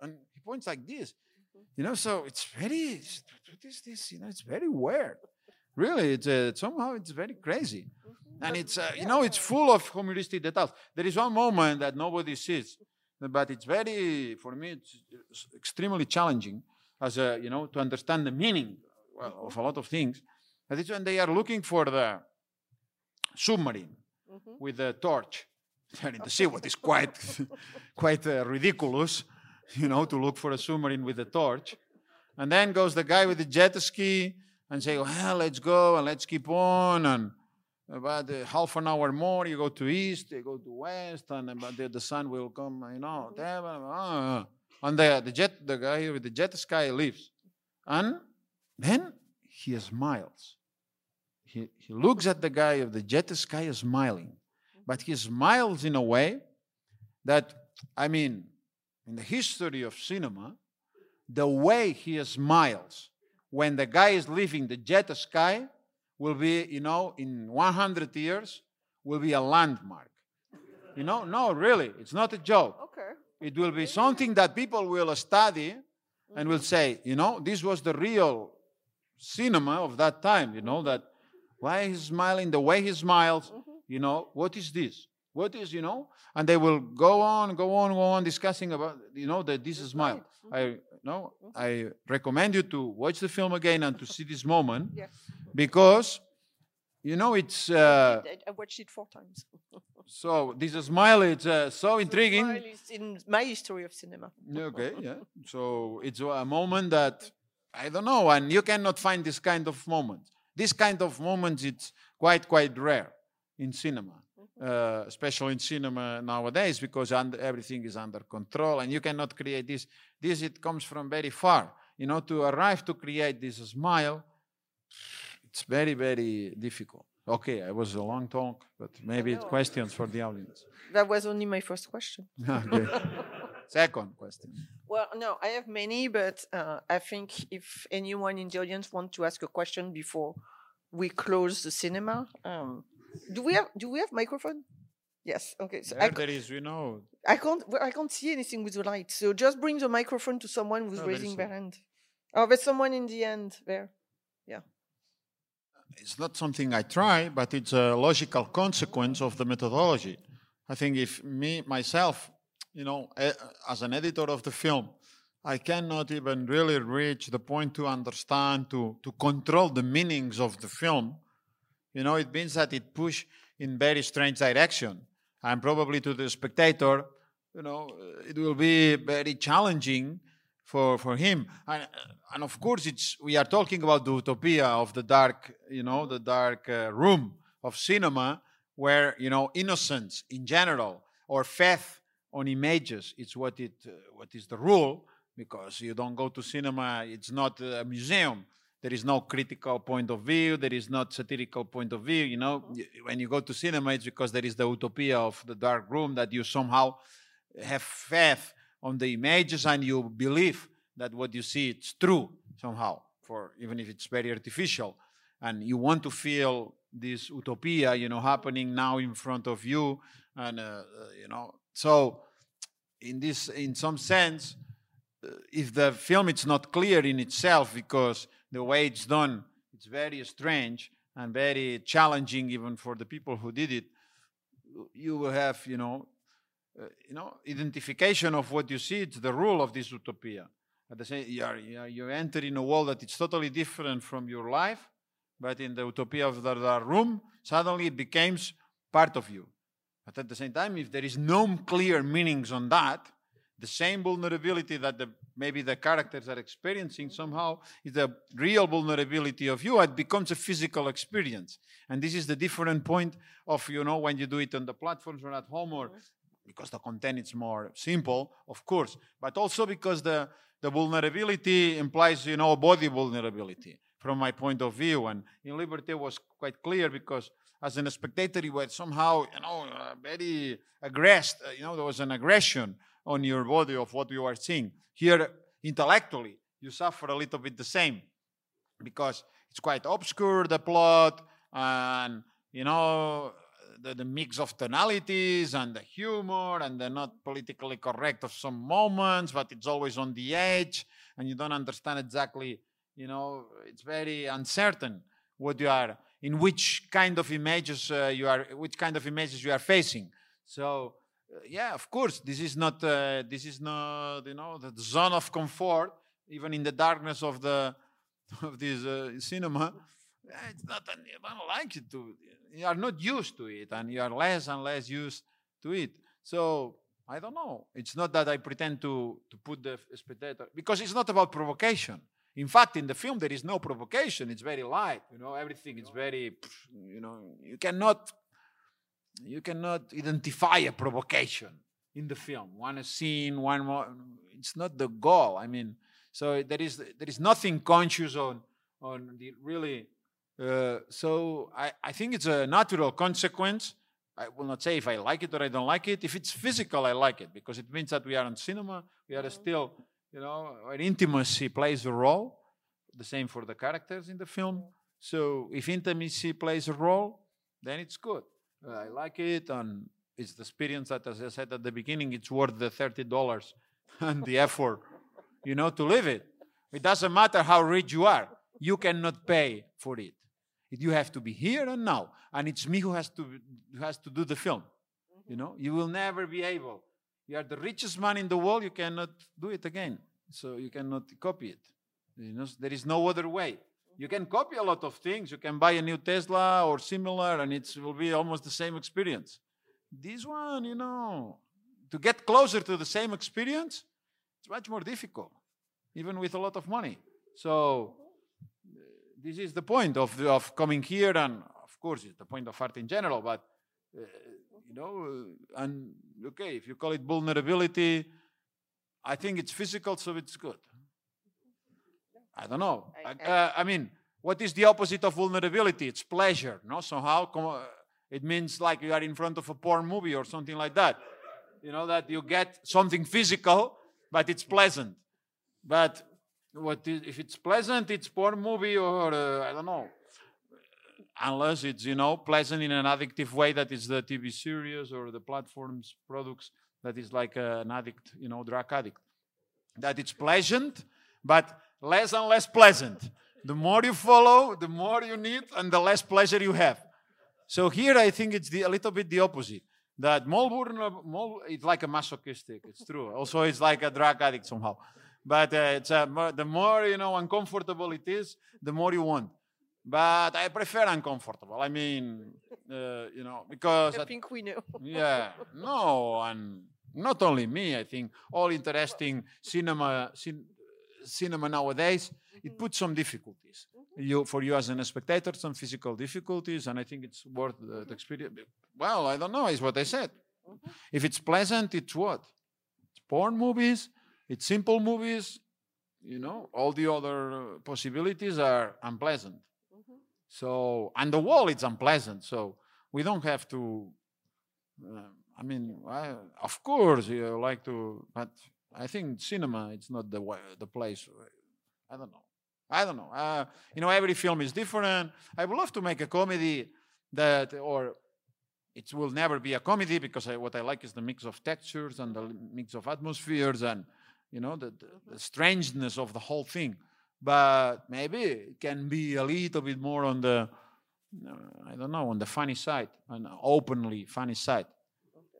and he points like this. You know, so it's very, what is this? You know, it's very weird. Really, it's uh, somehow it's very crazy, and it's uh, you know it's full of humoristic details. There is one moment that nobody sees, but it's very for me it's, it's extremely challenging as a you know to understand the meaning well, of a lot of things. And when they are looking for the submarine with the torch *laughs* there in the sea, what is quite *laughs* quite uh, ridiculous, you know, to look for a submarine with a torch. And then goes the guy with the jet ski and say, well, let's go and let's keep on. And about uh, half an hour more, you go to east, you go to west, and about the, the sun will come, you know. there, blah, blah, blah. And the, the jet, the guy with the jet ski leaves. And then he smiles. He, he looks at the guy of the jet ski smiling. But he smiles in a way that, I mean, in the history of cinema, the way he smiles when the guy is leaving the jet ski will be, you know, in 100 years, will be a landmark. You know, no, really, it's not a joke. Okay. It will be something that people will study and will mm-hmm. say, you know, this was the real cinema of that time, you know, that why he's smiling, the way he smiles, mm-hmm. you know, what is this? What is, you know? And they will go on, go on, go on discussing about, you know, that this smile. I mm-hmm. no, I recommend you to watch the film again and to see this moment Yes. because, you know, it's uh, I, I watched it four times. *laughs* so this smile. It's uh, so intriguing. Smile is in my history of cinema. Okay, *laughs* yeah. So it's a moment that I don't know, and you cannot find this kind of moments. This kind of moments, it's quite quite rare in cinema. uh, especially in cinema nowadays, because under, everything is under control and you cannot create this. This it comes from very far. You know, to arrive to create this smile, it's very very difficult. Okay, it was a long talk, but maybe it's questions for the audience. *laughs* That was only my first question. *laughs* okay. Second question. Well, no, I have many, but uh, I think if anyone in the audience wants to ask a question before we close the cinema, um, do we have do we have microphone? Yes. Okay. So There, I, there is, we know. I can't well, I can't see anything with the light. So just bring the microphone to someone who's Oh, there is raising their hand. Oh, there's someone in the end there. It's not something I try, but it's a logical consequence of the methodology. I think if me, myself, you know, eh, as an editor of the film, I cannot even really reach the point to understand, to, to control the meanings of the film, you know, it means that it push in very strange direction. And probably to the spectator, you know, it will be very challenging for, for him. And, and of course, it's, we are talking about the utopia of the dark, you know, the dark uh, room of cinema where, you know, innocence in general or faith on images, it's what, it, uh, what is the rule because you don't go to cinema, it's not a museum. There is no critical point of view, there is not satirical point of view. You know, when you go to cinema, it's because there is the utopia of the dark room that you somehow have faith on the images and you believe that what you see it's true somehow for even if it's very artificial. And you want to feel this utopia you know happening now in front of you and uh, uh, you know. So in this in some sense uh, if the film it's not clear in itself because the way it's done it's very strange and very challenging even for the people who did it you will have you know uh, you know identification of what you see it's the rule of this utopia. At the same you are, you are you enter in a world that is totally different from your life but in the utopia of the, the room suddenly it becomes part of you. But at the same time if there is no clear meanings on that the same vulnerability that the, maybe the characters are experiencing somehow is the real vulnerability of you it becomes a physical experience. And this is the different point of you know when you do it on the platforms or at home or because the content is more simple of course but also because the the vulnerability implies you know body vulnerability from my point of view. And in liberty was quite clear because as a spectator you were somehow you know uh, very aggressed uh, you know there was an aggression on your body of what you are seeing. Here intellectually you suffer a little bit the same because it's quite obscure the plot and you know the, the mix of tonalities and the humor and the not politically correct of some moments but it's always on the edge and you don't understand exactly you know it's very uncertain what you are in which kind of images uh, you are which kind of images you are facing. So uh, yeah of course this is not uh, this is not you know the zone of comfort even in the darkness of the *laughs* of this uh, cinema Eh, it's not an- you don't like it to you are not used to it and you are less and less used to it. So i don't know. It's not that i pretend to to put the spectator because it's not about provocation. In fact in the film there is no provocation. It's very light you know everything is very you know you cannot you cannot identify a provocation in the film. One scene one more it's not the goal i mean. So there is there is nothing conscious on on the really uh, so I, I think it's a natural consequence. I will not say if i like it or i don't like it. If it's physical i like it because it means that we are in cinema. We are still you know intimacy plays a role. The same for the characters in the film. So if intimacy plays a role then it's good. Uh, I like it, and it's the experience that, as I said at the beginning, it's worth the thirty dollars *laughs* and the effort, you know, to live it. It doesn't matter how rich you are; you cannot pay for it. You have to be here and now, and it's me who has to who has to do the film. Mm-hmm. You know, you will never be able. You are the richest man in the world. You cannot do it again, so you cannot copy it. You know, there is no other way. Mm-hmm. You can copy a lot of things. You can buy a new Tesla or similar, and it will be almost the same experience. This one, you know, to get closer to the same experience, it's much more difficult, even with a lot of money. So, this is the point of, of coming here, and of course, it's the point of art in general, but uh, you know, uh, and okay, if you call it vulnerability, I think it's physical, so it's good. I don't know. I- uh, I mean, what is the opposite of vulnerability? It's pleasure, no? Somehow, come, uh, it means like you are in front of a porn movie or something like that. You know that you get something physical, but it's pleasant. But what is, if it's pleasant, it's porn movie or uh, I don't know. Unless it's you know pleasant in an addictive way, that is the TV series or the platforms products that is like uh, an addict, you know, drug addict. That it's pleasant, but less and less pleasant. The more you follow, the more you need, and the less pleasure you have. So here, I think it's the, a little bit the opposite. That Melbourne, Mol- it's like a masochistic. It's true. Also, it's like a drug addict somehow. But uh, it's uh, the more you know uncomfortable it is, the more you want. But I prefer uncomfortable. I mean, uh, you know, because I think we know. yeah, no, and not only me. I think all interesting cinema, cin- cinema nowadays it puts some difficulties. You for you as an spectator, some physical difficulties, and I think it's worth the, the experience. Well, I don't know. Is what I said. If it's pleasant, it's what? It's porn movies. It's simple movies. You know, all the other uh, possibilities are unpleasant. So, and the wall it's unpleasant. So we don't have to. Uh, I mean, I, of course, you like to, but I think cinema it's not the way, the place. I don't know. I don't know. Uh, you know, every film is different. I would love to make a comedy that, or it will never be a comedy because I, what I like is the mix of textures and the mix of atmospheres and you know the, the, the strangeness of the whole thing. But maybe it can be a little bit more on the, uh, I don't know, on the funny side, an openly funny side.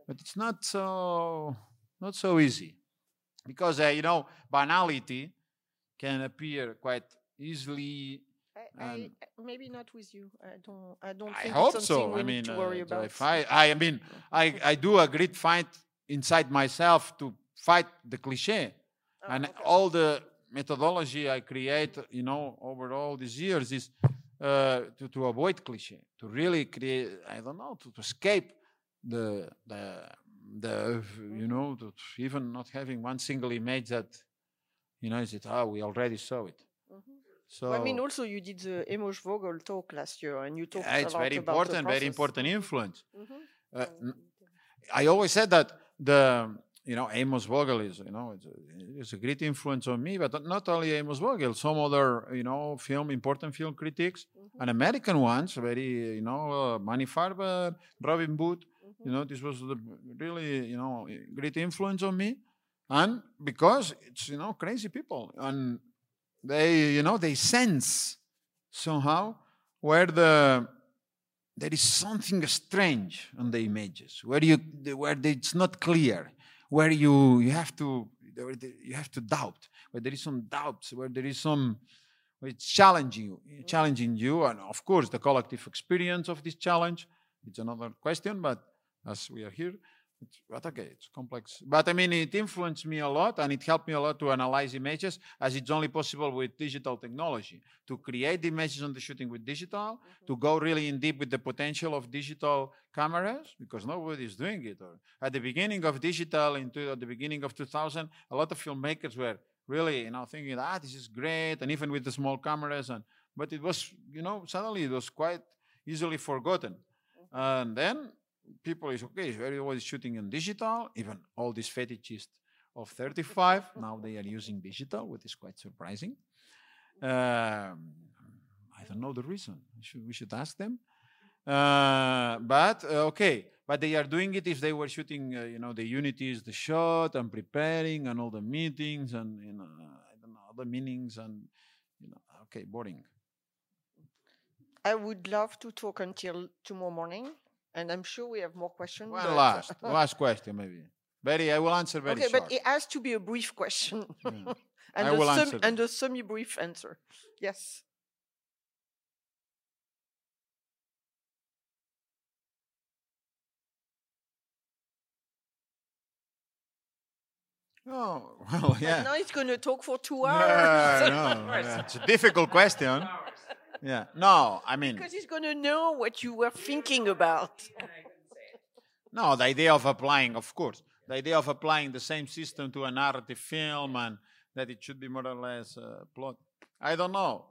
But it's not so not so easy because uh, you know banality can appear quite easily I, I, maybe not with you. I don't. I don't I think hope so. I mean, to worry uh, about. if I, I mean, I, I do a great fight inside myself to fight the cliche, Oh, and okay. all the methodology I create, you know, over all these years is uh, to, to avoid cliche, to really create, I don't know, to, to escape the the the you know, to even not having one single image that, you know, is it? Oh, we already saw it. Mhm. So Well, I mean, also you did the Amos Vogel talk last year, and you talked yeah, it's a lot very important, very important influence. Mhm. Uh, n- I always said that the you know Amos Vogel is you know it's a, it's a great influence on me, but not only Amos Vogel, some other you know film important film critics Mhm. and American ones, very you know uh, Manny Farber, Robin Booth. Mhm. You know this was the really you know great influence on me, and because it's you know crazy people and they you know they sense somehow where the there is something strange on the images where you where it's not clear where you you have to you have to doubt where there is some doubts where there is some it's challenging you eh, mm-hmm. challenging you. And of course the collective experience of this challenge it's another question but as we are here but okay it's complex but i mean it influenced me a lot and it helped me a lot to analyze images as it's only possible with digital technology to create the images on the shooting with digital to go really in deep with the potential of digital cameras because nobody is doing it. Or at the beginning of digital, into at the beginning of 2000, a lot of filmmakers were really, you know, thinking, ah, this is great, and even with the small cameras, and but it was, you know, suddenly it was quite easily forgotten. And then people is okay, everybody is shooting in digital, even all these fetishists of 35 now they are using digital, which is quite surprising. Um, I don't know the reason. We should, we should ask them. Uh, but uh, okay, but they are doing it if they were shooting, uh, you know, the unities, the shot, and preparing, and all the meetings, and you know, I don't know, other meanings, and you know, okay, boring. I would love to talk until tomorrow morning, and I'm sure we have more questions. One last, uh, last question, maybe. Very, I will answer very okay, short. but it has to be a brief question, *laughs* Yeah. *laughs* and, I a will answer and a semi-brief answer. Yes. Oh, *laughs* well, yeah. now he's going to talk for two hours. no, yeah, it's a difficult question. Yeah, no, I mean, because he's going to know what you were thinking about. *laughs* No, the idea of applying, of course, the idea of applying the same system to a narrative film and that it should be more or less uh, plot. I don't know.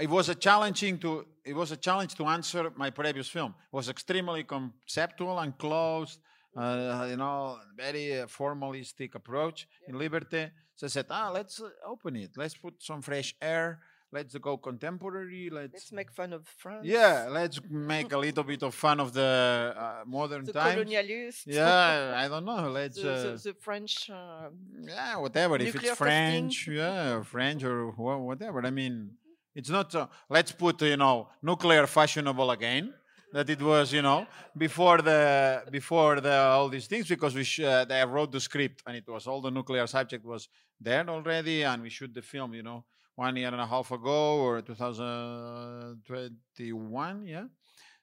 It was a challenging to it was a challenge to answer my previous film. It was extremely conceptual and closed, uh, you know, very uh, formalistic approach yeah. in Liberty. So I said, ah, let's uh, open it. Let's put some fresh air let's go contemporary. Let's, let's make fun of France. Yeah, let's make a little bit of *laughs* fun of the uh, modern the times. colonialists. Yeah, I *laughs* don't know. Let's the, uh, the, the French. Uh, yeah, whatever. If it's French, yeah, French or *laughs* whatever. I mean, it's not. Uh, let's put you know nuclear fashionable again. That it was, you know, before the before the all these things because we sh- uh, they wrote the script and it was all the nuclear subject was there already and we shoot the film, you know one year and a half ago or 2021 yeah.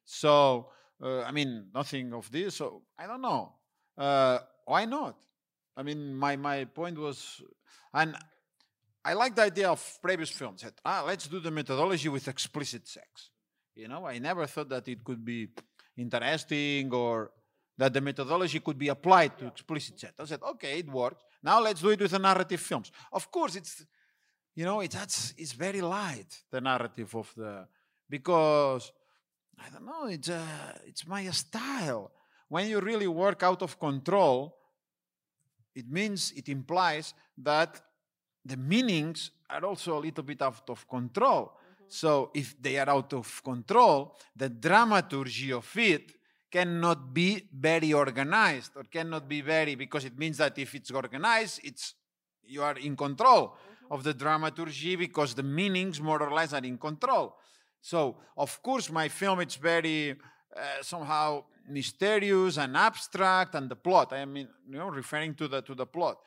So uh, i mean nothing of this so i don't know. Uh, why not? I mean my my point was and i like the idea of previous films that ah let's do the methodology with explicit sex. You know i never thought that it could be interesting or that the methodology could be applied to explicit sex. I said okay it works. Now let's do it with the narrative films. Of course it's you know, it's, that's, it's very light, the narrative of the, because, I don't know, it's, uh, it's my style. When you really work out of control, it means, it implies that the meanings are also a little bit out of control. Mm-hmm. So if they are out of control, the dramaturgy of it cannot be very organized or cannot be very because it means that if it's organized, it's you are in control. Mm-hmm of the dramaturgy because the meanings more or less are in control. So, of course, my film it's very uh, somehow mysterious and abstract, and the plot. I mean, you know, referring to the to the plot,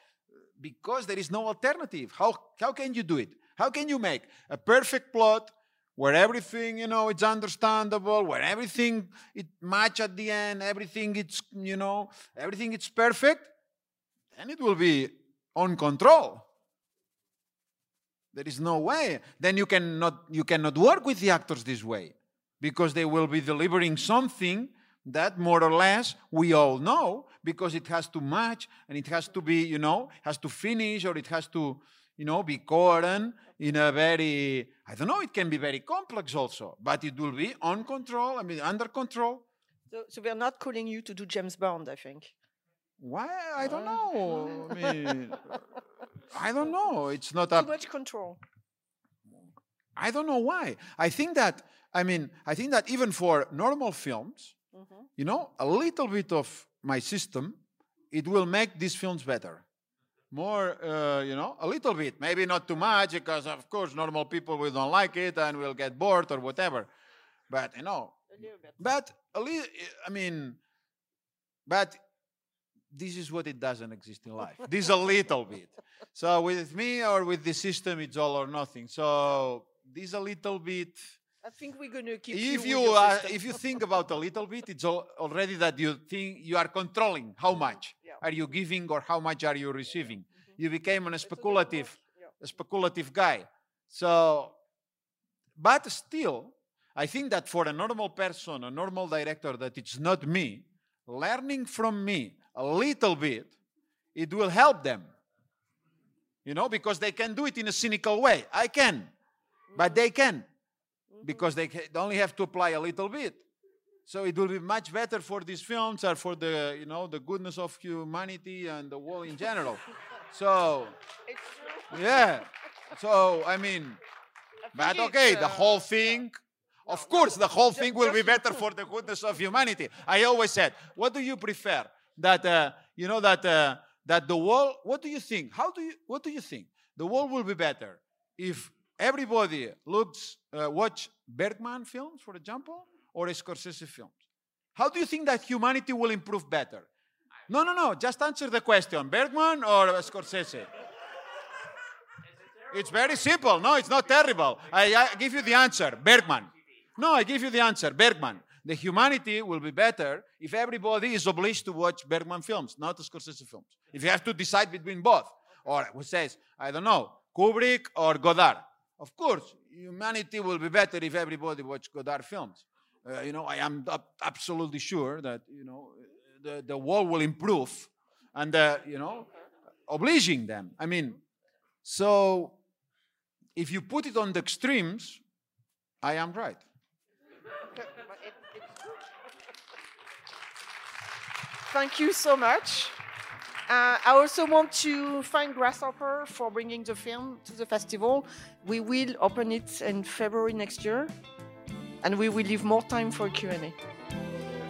because there is no alternative. How how can you do it? How can you make a perfect plot where everything you know it's understandable, where everything it match at the end, everything it's you know everything it's perfect, and it will be on control. There is no way. Then you cannot, you cannot work with the actors this way because they will be delivering something that more or less we all know because it has to match and it has to be, you know, has to finish or it has to, you know, be coherent in a very, I don't know, it can be very complex also, but it will be on control, I mean, under control. So, so we're not calling you to do James Bond, I think. Why? I don't know. I mean, I don't know. It's not too much control. I don't know why. I think that I mean I think that even for normal films, mm-hmm. you know, a little bit of my system, it will make these films better. More, uh, you know, a little bit. Maybe not too much because of course normal people will don't like it and will get bored or whatever. But you know, a but a little. I mean, but this is what it doesn't exist in life. this a little bit. So with me or with the system, it's all or nothing. So this a little bit. I think we're going to keep. If you, you uh, if you think *laughs* about a little bit, it's already that you think you are controlling how much yeah. are you giving or how much are you receiving. Mm-hmm. You became a speculative, yeah. a speculative guy. So, but still, I think that for a normal person, a normal director, that it's not me, learning from me a little bit, it will help them. You know, because they can do it in a cynical way. I can, but they can because they only have to apply a little bit. So it will be much better for these films or for the you know the goodness of humanity and the world in general. *laughs* So yeah. So I mean, but okay, the whole thing. Of course, the whole thing will be better for the goodness of humanity. I always said, what do you prefer? That uh, you know that uh, that the world. What do you think? How do you? What do you think? The world will be better if everybody looks uh, watch Bergman films, for example, or Scorsese films. How do you think that humanity will improve better? No, no, no. Just answer the question: Bergman or Scorsese? It's very simple. No, it's not terrible. I, I give you the answer: Bergman. No, I give you the answer: Bergman the humanity will be better if everybody is obliged to watch Bergman films, not Scorsese films. If you have to decide between both, or who says, I don't know, Kubrick or Godard. Of course, humanity will be better if everybody watch Godard films. Uh, you know, I am absolutely sure that, you know, the, the world will improve and uh, you know obliging them i mean so if you put it on the extremes i am right Thank you so much. Uh, I also want to thank Grasshopper for bringing the film to the festival. We will open it in February next year, and we will leave more time for Q&A.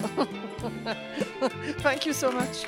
*laughs* thank you so much.